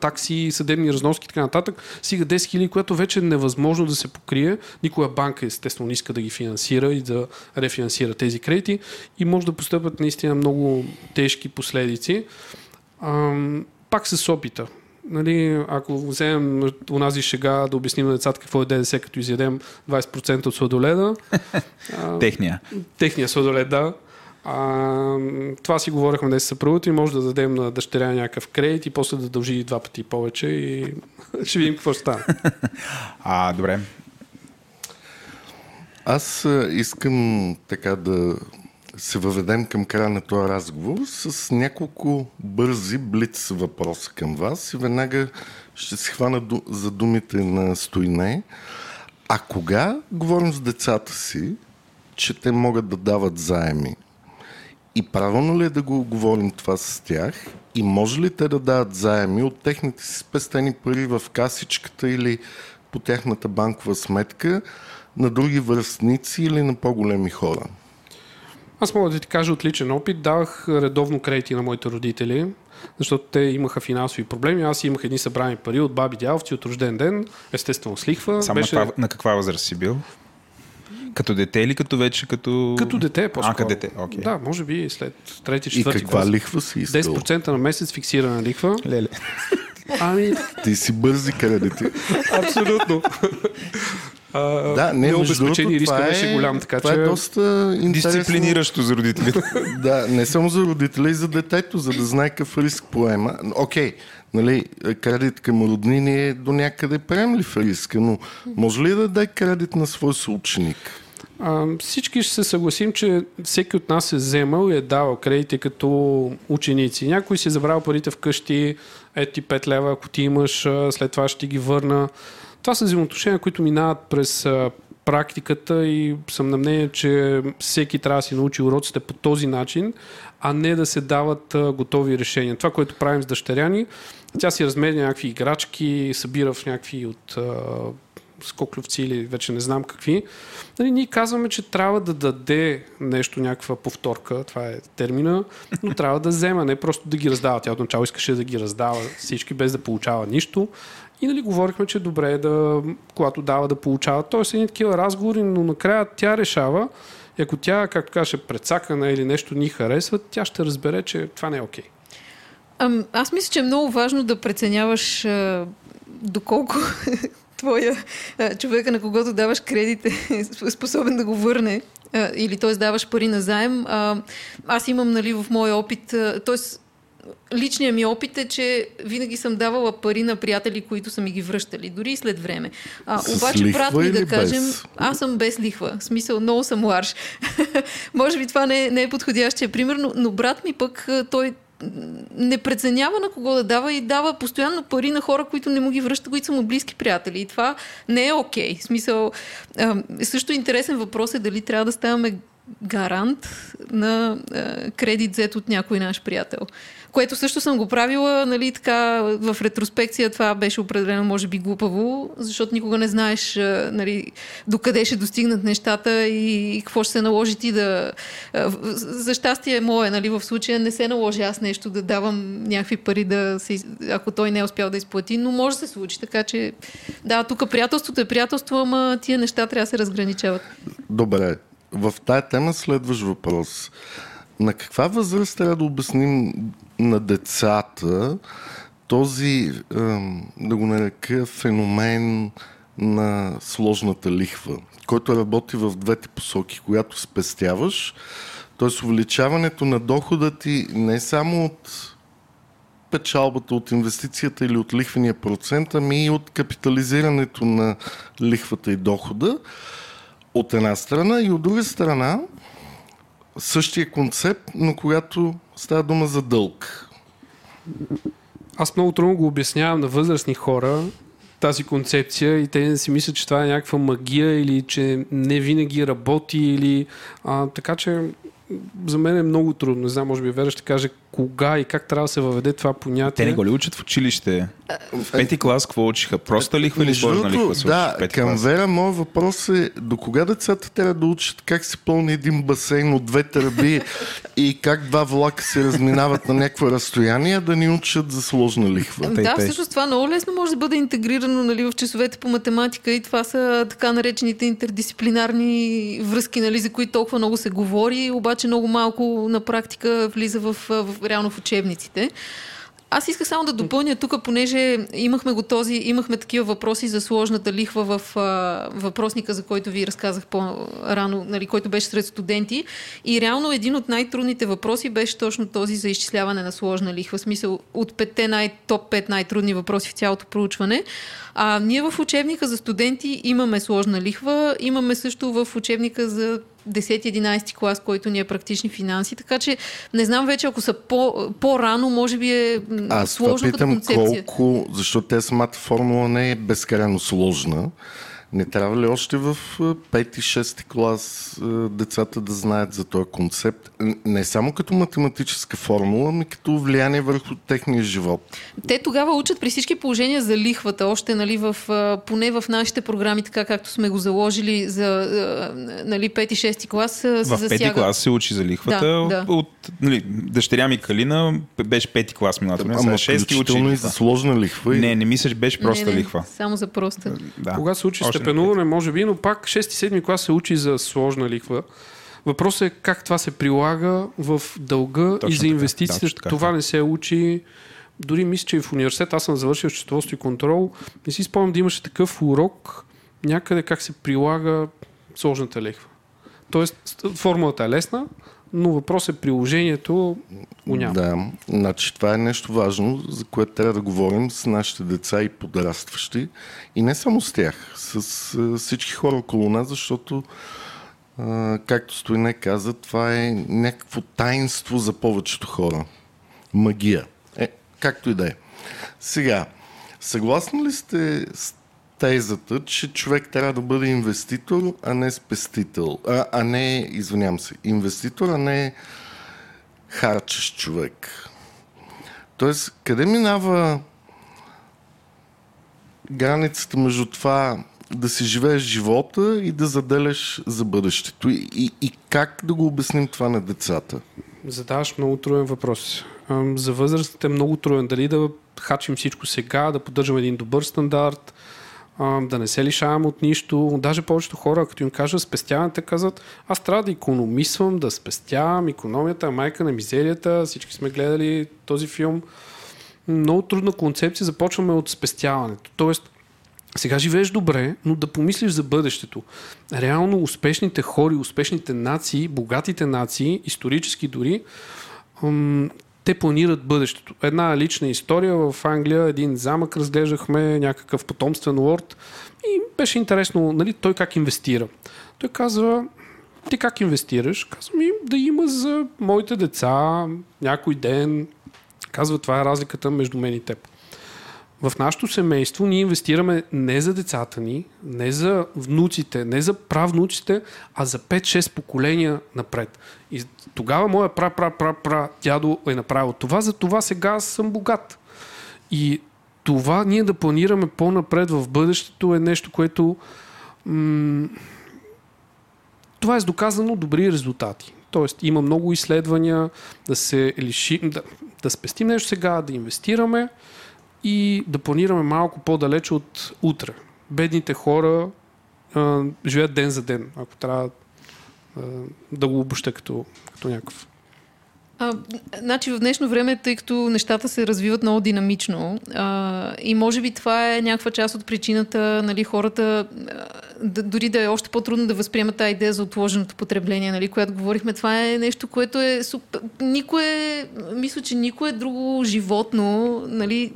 такси, съдебни разноски и така нататък, стига 10 хиляди, което вече е невъзможно да се покрие. Никоя банка естествено не иска да ги финансира и да рефинансира тези кредити и може да постъпят наистина много тежки последици. Ам, пак с опита. Нали, ако вземем унази шега да обясним на децата какво е ДДС, като изядем 20% от сладоледа, а, Техния. техния сладолед, да. А, това си говорихме днес с съпругата и може да дадем на дъщеря някакъв кредит и после да дължи два пъти повече и ще видим какво ще стане. А, добре. Аз искам така да се въведем към края на този разговор с няколко бързи блиц въпроса към вас и веднага ще се хвана за думите на Стойне. А кога говорим с децата си, че те могат да дават заеми? И правилно ли е да го говорим това с тях? И може ли те да дават заеми от техните си спестени пари в касичката или по тяхната банкова сметка на други връстници или на по-големи хора? Аз мога да ти кажа от личен опит. Давах редовно кредити на моите родители, защото те имаха финансови проблеми. Аз имах едни събрани пари от баби дяловци от рожден ден, естествено с лихва. Само Беше... на, каква, на каква възраст си бил? Като дете или като вече като... Като дете, по-скоро. А, като дете, окей. Okay. Да, може би след трети, четвърти И каква клас. лихва си искал? 10% на месец фиксирана лихва. Леле. Ами... Ти си бързи кредити. Абсолютно. А, да, не, обезпечени риска е, беше голям, така това е че... е доста интересно. Дисциплиниращо за родителите. да, не само за родителя, и за детето, за да знае какъв риск поема. Окей, okay, нали, кредит към роднини е до някъде приемлив риска, но може ли да даде кредит на свой съученик? А, всички ще се съгласим, че всеки от нас е вземал и е давал кредити като ученици. Някой си е забрал парите вкъщи, ети 5 лева, ако ти имаш, след това ще ти ги върна. Това са взаимоотношения, които минават през практиката и съм на мнение, че всеки трябва да си научи уроците по този начин, а не да се дават готови решения. Това, което правим с дъщеряни, тя си разменя някакви играчки, събира в някакви от скоклювци или вече не знам какви. Нали, ние казваме, че трябва да даде нещо, някаква повторка, това е термина, но трябва да взема, не просто да ги раздава. Тя отначало искаше да ги раздава всички, без да получава нищо. И нали, говорихме, че добре е да, когато дава да получава. Тоест, едни такива разговори, но накрая тя решава. И ако тя, както каже, предсакана или нещо ни харесва, тя ще разбере, че това не е окей. Okay. Аз мисля, че е много важно да преценяваш а, доколко твоя а, човека, на когото даваш кредит, е способен да го върне. А, или т.е. даваш пари на заем. А, аз имам нали, в моя опит, т.е. Личният ми опит е, че винаги съм давала пари на приятели, които са ми ги връщали, дори и след време. А, С обаче, брат ми да кажем, без? аз съм без лихва. В смисъл, много съм ларш. Може би това не е, не е подходящия пример, но, но брат ми пък, той не преценява на кого да дава и дава постоянно пари на хора, които не му ги връщат, които са му близки приятели. И това не е окей. Okay. В смисъл, а, също интересен въпрос е дали трябва да ставаме гарант на а, кредит взет от някой наш приятел което също съм го правила, нали, така, в ретроспекция това беше определено, може би, глупаво, защото никога не знаеш, нали, докъде ще достигнат нещата и какво ще се наложи ти да... За щастие е мое, нали, в случая не се наложи аз нещо да давам някакви пари, да се, ако той не е успял да изплати, но може да се случи, така че да, тук приятелството е приятелство, ама тия неща трябва да се разграничават. Добре, в тая тема следващ въпрос. На каква възраст трябва да обясним на децата този, да го нарека, феномен на сложната лихва, който работи в двете посоки. Когато спестяваш, т.е. увеличаването на дохода ти не само от печалбата от инвестицията или от лихвения процент, ами и от капитализирането на лихвата и дохода от една страна и от друга страна същия концепт, но когато става дума за дълг. Аз много трудно го обяснявам на възрастни хора тази концепция и те си мислят, че това е някаква магия или че не винаги работи или а, така че за мен е много трудно. Не знам, може би Вера ще каже кога и как трябва да се въведе това понятие. Те не го ли учат в училище? В пети клас какво учиха? Проста лихва или сложна лихва Да, пети към клас? Вера, моят въпрос е до кога децата трябва да учат как се пълни един басейн от две търби и как два влака се разминават на някакво разстояние, да ни учат за сложна лихва. Да, всъщност това много лесно може да бъде интегрирано нали, в часовете по математика и това са така наречените интердисциплинарни връзки, нали, за които толкова много се говори, обаче много малко на практика влиза в, в реално в учебниците. Аз исках само да допълня тук, понеже имахме го този, имахме такива въпроси за сложната лихва в а, въпросника, за който ви разказах по-рано, нали, който беше сред студенти. И реално един от най-трудните въпроси беше точно този за изчисляване на сложна лихва. В смисъл от петте най- топ 5 най-трудни въпроси в цялото проучване. А, ние в учебника за студенти имаме сложна лихва, имаме също в учебника за 10-11 клас, който ни е практични финанси, така че не знам вече, ако са по, по-рано, може би е Аз сложно питам като концепция. колко, защото те самата формула не е безкрайно сложна. Не трябва ли още в 5-6 клас децата да знаят за този концепт? Не само като математическа формула, но като влияние върху техния живот. Те тогава учат при всички положения за лихвата, още нали, в, поне в нашите програми, така както сме го заложили за нали, 5-6 клас. В 5 клас се учи за лихвата. Да, да. От, нали, дъщеря ми Калина беше 5 клас миналата година. Ама 6 учи. и за сложна лихва. Не, не мисля, беше проста не, не, лихва. Само за проста. Да. Кога се учи степенуване, може би, но пак 6-7 клас се учи за сложна лихва. Въпросът е как това се прилага в дълга Точно и за инвестициите. Да, това не се учи. Дори мисля, че в университет аз съм завършил счетоводство и контрол. Не си спомням да имаше такъв урок някъде как се прилага сложната лихва. Тоест, формулата е лесна, но въпрос е приложението го няма. Да, значи това е нещо важно, за което трябва да говорим с нашите деца и подрастващи. И не само с тях, с всички хора около нас, защото както Стоине каза, това е някакво таинство за повечето хора. Магия. Е, както и да е. Сега, съгласни ли сте с тезата, че човек трябва да бъде инвеститор, а не спестител. А, а не, извинявам се, инвеститор, а не харчещ човек. Тоест, къде минава границата между това да си живееш живота и да заделяш за бъдещето? И, и, и как да го обясним това на децата? Задаваш много труден въпрос. За възрастите е много труден. Дали да хачим всичко сега, да поддържаме един добър стандарт, да не се лишавам от нищо. Даже повечето хора, като им кажа спестяване, те казват, аз трябва да економисвам, да спестявам, економията майка на мизерията, всички сме гледали този филм. Много трудна концепция, започваме от спестяването. Тоест, сега живееш добре, но да помислиш за бъдещето. Реално успешните хори, успешните нации, богатите нации, исторически дори, те планират бъдещето. Една лична история в Англия, един замък разглеждахме, някакъв потомствен лорд и беше интересно, нали, той как инвестира. Той казва, ти как инвестираш? Казвам ми да има за моите деца някой ден. Казва, това е разликата между мен и теб в нашето семейство ние инвестираме не за децата ни, не за внуците, не за правнуците, а за 5-6 поколения напред. И тогава моя пра, пра, пра, пра дядо е направил това, за това сега аз съм богат. И това ние да планираме по-напред в бъдещето е нещо, което м- това е с доказано добри резултати. Тоест има много изследвания да се лишим, да, да спестим нещо сега, да инвестираме, и да планираме малко по-далеч от утре. Бедните хора а, живеят ден за ден, ако трябва а, да го обоща като, като някакъв а, значи в днешно време, тъй като нещата се развиват много динамично а, и може би това е някаква част от причината нали, хората да, дори да е още по-трудно да възприемат тази идея за отложеното потребление, нали, която говорихме. Това е нещо, което е супер... Никое, мисля, че никое друго животно нали,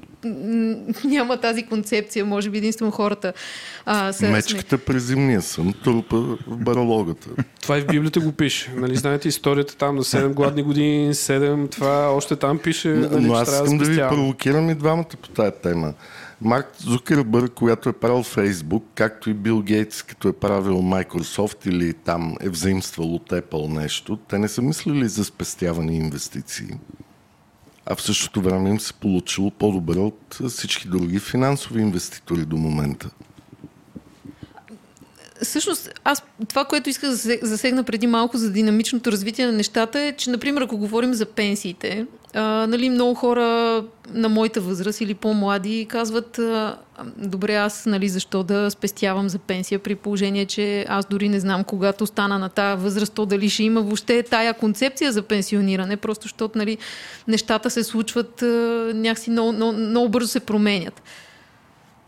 няма тази концепция. Може би единствено хората а, са... Мечката през зимния сън, трупа в барологата. Това и в Библията го пише. Нали, знаете историята там на 7 гладни години, 7, това още там пише. Нали, Но аз искам да, да ви провокирам и двамата по тази тема. Марк Зукербърг, която е правил Фейсбук, както и Бил Гейтс, като е правил Microsoft или там е взаимствал от Apple нещо, те не са мислили за спестяване инвестиции. А в същото време им се получило по-добре от всички други финансови инвеститори до момента. Всъщност, аз това, което исках да засегна преди малко за динамичното развитие на нещата е, че, например, ако говорим за пенсиите, а, нали, много хора на моята възраст или по-млади казват, а, добре, аз нали, защо да спестявам за пенсия при положение, че аз дори не знам когато стана на тази възраст, то дали ще има въобще тая концепция за пенсиониране, просто защото нали, нещата се случват а, някакси много, много, много бързо се променят.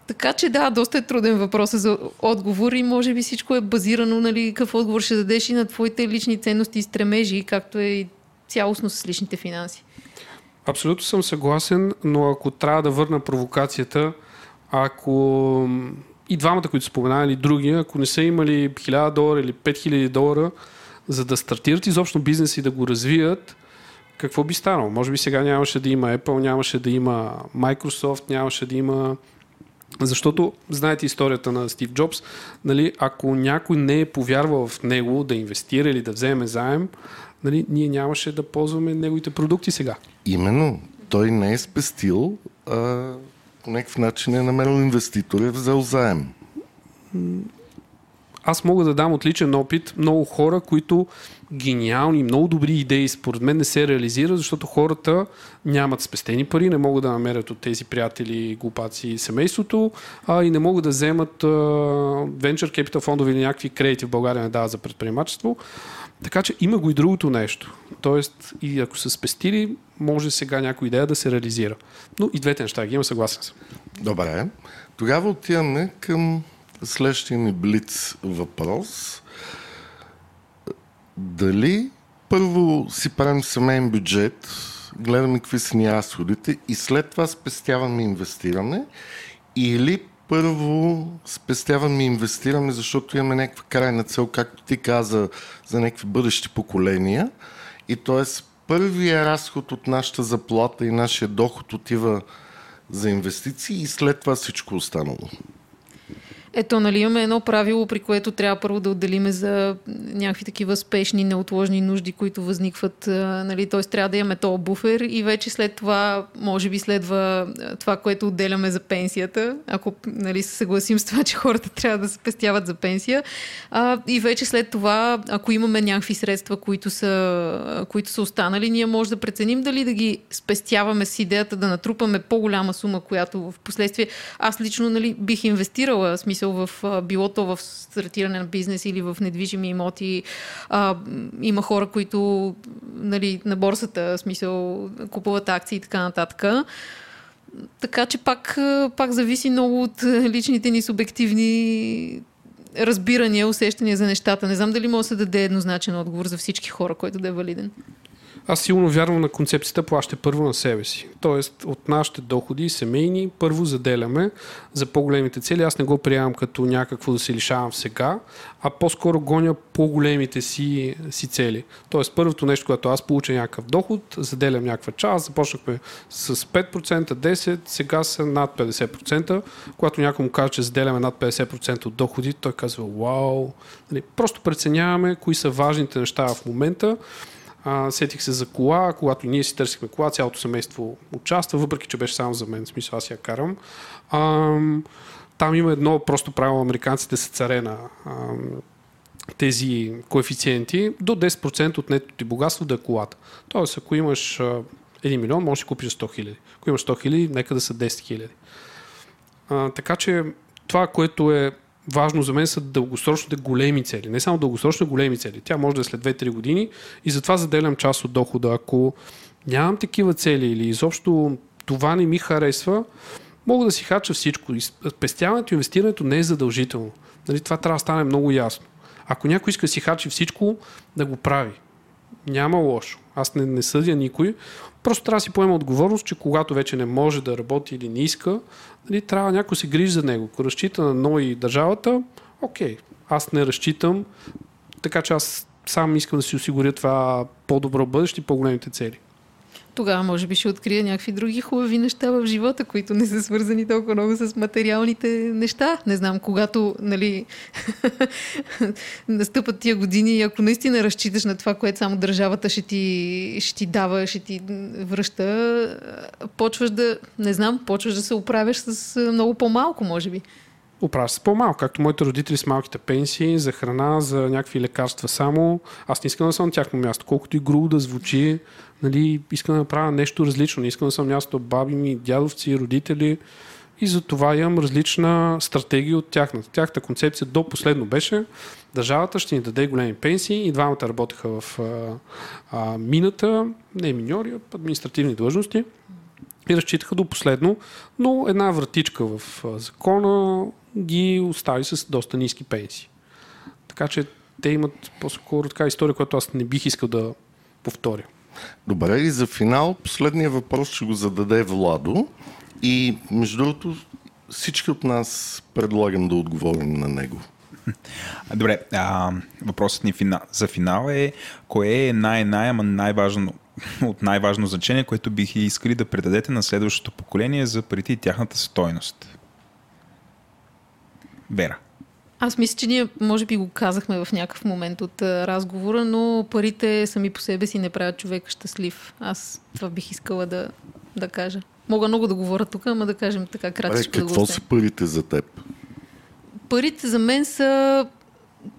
Така че да, доста е труден въпрос за отговор и може би всичко е базирано, нали, какъв отговор ще дадеш и на твоите лични ценности и стремежи, както е и цялостно с личните финанси. Абсолютно съм съгласен, но ако трябва да върна провокацията, ако и двамата, които споменали, други, ако не са имали 1000 долара или 5000 долара, за да стартират изобщо бизнес и да го развият, какво би станало? Може би сега нямаше да има Apple, нямаше да има Microsoft, нямаше да има Защото, знаете историята на Стив Джобс, нали, ако някой не е повярвал в него да инвестира или да вземе заем, нали, ние нямаше да ползваме неговите продукти сега. Именно. Той не е спестил, а по някакъв начин е намерил инвеститор и е взел заем. Аз мога да дам отличен опит. Много хора, които гениални, много добри идеи, според мен не се реализира, защото хората нямат спестени пари, не могат да намерят от тези приятели, глупаци семейството а, и не могат да вземат а, venture capital фондове или някакви кредити в България не дават за предприемачество. Така че има го и другото нещо. Тоест, и ако са спестили, може сега някоя идея да се реализира. Но и двете неща ги има, съгласен съм. Добре. Тогава отиваме към следващия ни блиц въпрос. Дали първо си правим семейен бюджет, гледаме какви са ни разходите и след това спестяваме и инвестираме или първо спестяваме и инвестираме, защото имаме някаква крайна цел, както ти каза, за някакви бъдещи поколения. И т.е. първия разход от нашата заплата и нашия доход отива за инвестиции и след това всичко останало. Ето, нали имаме едно правило, при което трябва първо да отделиме за някакви такива спешни, неотложни нужди, които възникват. Нали, т.е. трябва да имаме този буфер и вече след това, може би следва това, което отделяме за пенсията, ако нали, се съгласим с това, че хората трябва да се пестяват за пенсия. А, и вече след това, ако имаме някакви средства, които са, които са останали, ние може да преценим дали да ги спестяваме с идеята да натрупаме по-голяма сума, която в последствие аз лично нали, бих инвестирала, смисъл смисъл в било то в стартиране на бизнес или в недвижими имоти. А, има хора, които нали, на борсата смисъл купуват акции и така нататък. Така че пак, пак зависи много от личните ни субективни разбирания, усещания за нещата. Не знам дали може да се даде еднозначен отговор за всички хора, който да е валиден. Аз силно вярвам на концепцията плаща първо на себе си. Тоест от нашите доходи семейни първо заделяме за по-големите цели. Аз не го приемам като някакво да се лишавам сега, а по-скоро гоня по-големите си, си цели. Тоест първото нещо, което аз получа някакъв доход, заделям някаква част, започнахме с 5%, 10%, сега са над 50%. Когато някой му каже, че заделяме над 50% от доходи, той казва, вау. Нали, просто преценяваме кои са важните неща в момента сетих се за кола, когато ние си търсихме кола, цялото семейство участва, въпреки че беше само за мен, в смисъл аз я карам. А, там има едно просто правило, американците са царе на тези коефициенти, до 10% от нето ти богатство да е колата. Тоест, ако имаш а, 1 милион, можеш да купиш 100 хиляди. Ако имаш 100 хиляди, нека да са 10 хиляди. така че това, което е важно за мен са дългосрочните големи цели. Не само дългосрочни големи цели. Тя може да е след 2-3 години и затова заделям част от дохода. Ако нямам такива цели или изобщо това не ми харесва, мога да си хача всичко. Спестяването и инвестирането не е задължително. Нали, това трябва да стане много ясно. Ако някой иска да си хачи всичко, да го прави. Няма лошо. Аз не, не съдя никой. Просто трябва да си поема отговорност, че когато вече не може да работи или не иска, нали, трябва някой се грижи за него. Ако разчита на НОИ и държавата, окей, аз не разчитам, така че аз сам искам да си осигуря това по-добро бъдеще и по-големите цели тогава може би ще открия някакви други хубави неща в живота, които не са свързани толкова много с материалните неща. Не знам, когато нали, настъпат тия години и ако наистина разчиташ на това, което само държавата ще ти, ще ти дава, ще ти връща, почваш да, не знам, почваш да се оправяш с много по-малко, може би оправя се по-малко, както моите родители с малките пенсии, за храна, за някакви лекарства само. Аз не искам да съм на тяхно място, колкото и грубо да звучи, нали, искам да направя нещо различно, не искам да съм място баби ми, дядовци, родители и за това имам различна стратегия от тяхната. Тяхната концепция до последно беше държавата ще ни даде големи пенсии и двамата работеха в а, а, мината, не миньори, а административни длъжности и разчитаха до последно, но една вратичка в закона ги остави с доста ниски пенсии. Така че те имат по-скоро така история, която аз не бих искал да повторя. Добре, и за финал последния въпрос ще го зададе Владо. И между другото, всички от нас предлагам да отговорим на него. Добре, а, въпросът ни за финал е кое е най-най, ама най-важно от най-важно значение, което бих искали да предадете на следващото поколение за преди тяхната стойност? Вера. Аз мисля, че ние може би го казахме в някакъв момент от а, разговора, но парите сами по себе си не правят човека щастлив. Аз това бих искала да, да кажа. Мога много да говоря тук, ама да кажем така кратко. Какво са парите за теб? Парите за мен са,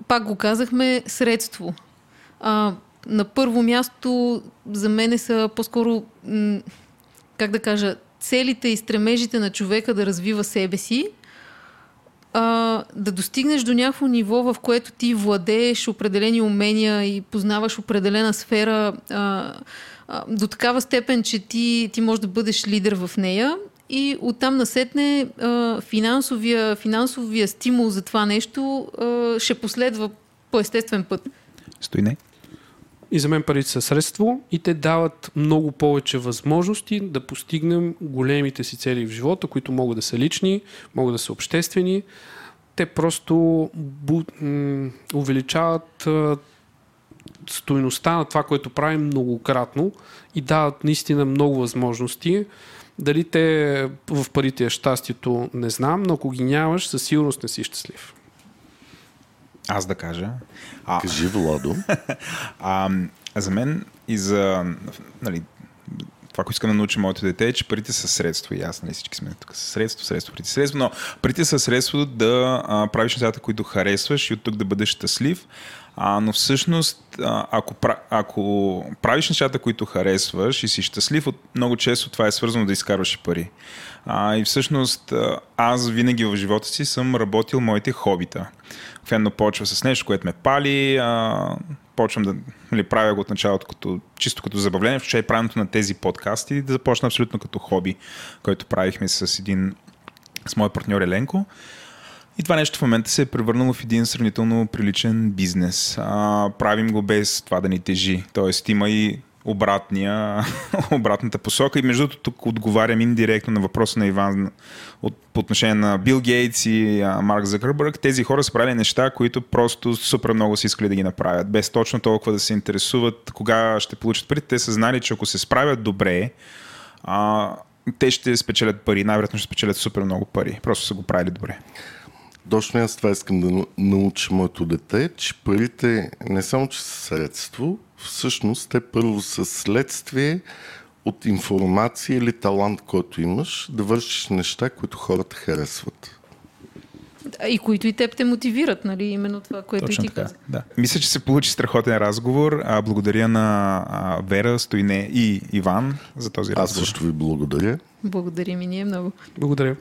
пак го казахме, средство. А, на първо място за мен са по-скоро, как да кажа, целите и стремежите на човека да развива себе си, а, да достигнеш до някакво ниво, в което ти владееш определени умения и познаваш определена сфера а, а, до такава степен, че ти, ти можеш да бъдеш лидер в нея и оттам насетне а, финансовия, финансовия стимул за това нещо а, ще последва по естествен път. Стои не? И за мен парите са средство и те дават много повече възможности да постигнем големите си цели в живота, които могат да са лични, могат да са обществени. Те просто бу, увеличават стоеността на това, което правим многократно и дават наистина много възможности. Дали те в парите е щастието, не знам, но ако ги нямаш, със сигурност не си щастлив. Аз да кажа. А, Кажи, Владо. а, за мен и за нали, това, което искам да науча моето дете е, че парите са средство. И аз, нали, всички сме тук са средство, средство, парите са средство, но парите са средство да а, правиш нещата, които харесваш и от тук да бъдеш щастлив. А, но всъщност, а, ако, ако правиш нещата, които харесваш и си щастлив, от, много често това е свързано да изкарваш и пари. А, и всъщност аз винаги в живота си съм работил моите хобита. Фенно почва с нещо, което ме пали, а, почвам да нали, правя го от началото като, чисто като забавление, включая правенето на тези подкасти да започна абсолютно като хоби, който правихме с един с мой партньор Еленко. И това нещо в момента се е превърнало в един сравнително приличен бизнес. А, правим го без това да ни тежи. Тоест има и обратния, обратната посока. И между другото тук отговарям индиректно на въпроса на Иван от, по отношение на Бил Гейтс и а, Марк Закърбърг. Тези хора са правили неща, които просто супер много са искали да ги направят. Без точно толкова да се интересуват кога ще получат пари. Те са знали, че ако се справят добре, а, те ще спечелят пари. Най-вероятно ще спечелят супер много пари. Просто са го правили добре. Точно аз това искам да нау- науча моето дете, че парите не само, че са средство, всъщност те първо са следствие от информация или талант, който имаш, да вършиш неща, които хората харесват. И които и теб те мотивират, нали? Именно това, което Точно и ти така. каза. Да. Мисля, че се получи страхотен разговор. А, благодаря на а, Вера, Стойне и Иван за този Аз разговор. също ви благодаря. Благодарим и ние много. Благодаря.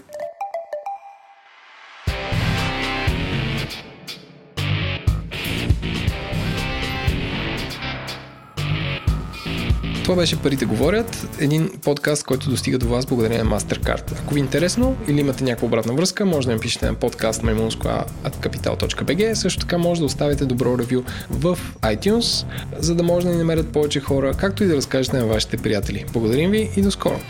Това беше Парите говорят, един подкаст, който достига до вас благодарение на MasterCard. Ако ви е интересно или имате някаква обратна връзка, може да ми пишете на подкаст maimunsko.capital.bg Също така може да оставите добро ревю в iTunes, за да може да ни намерят повече хора, както и да разкажете на вашите приятели. Благодарим ви и до скоро!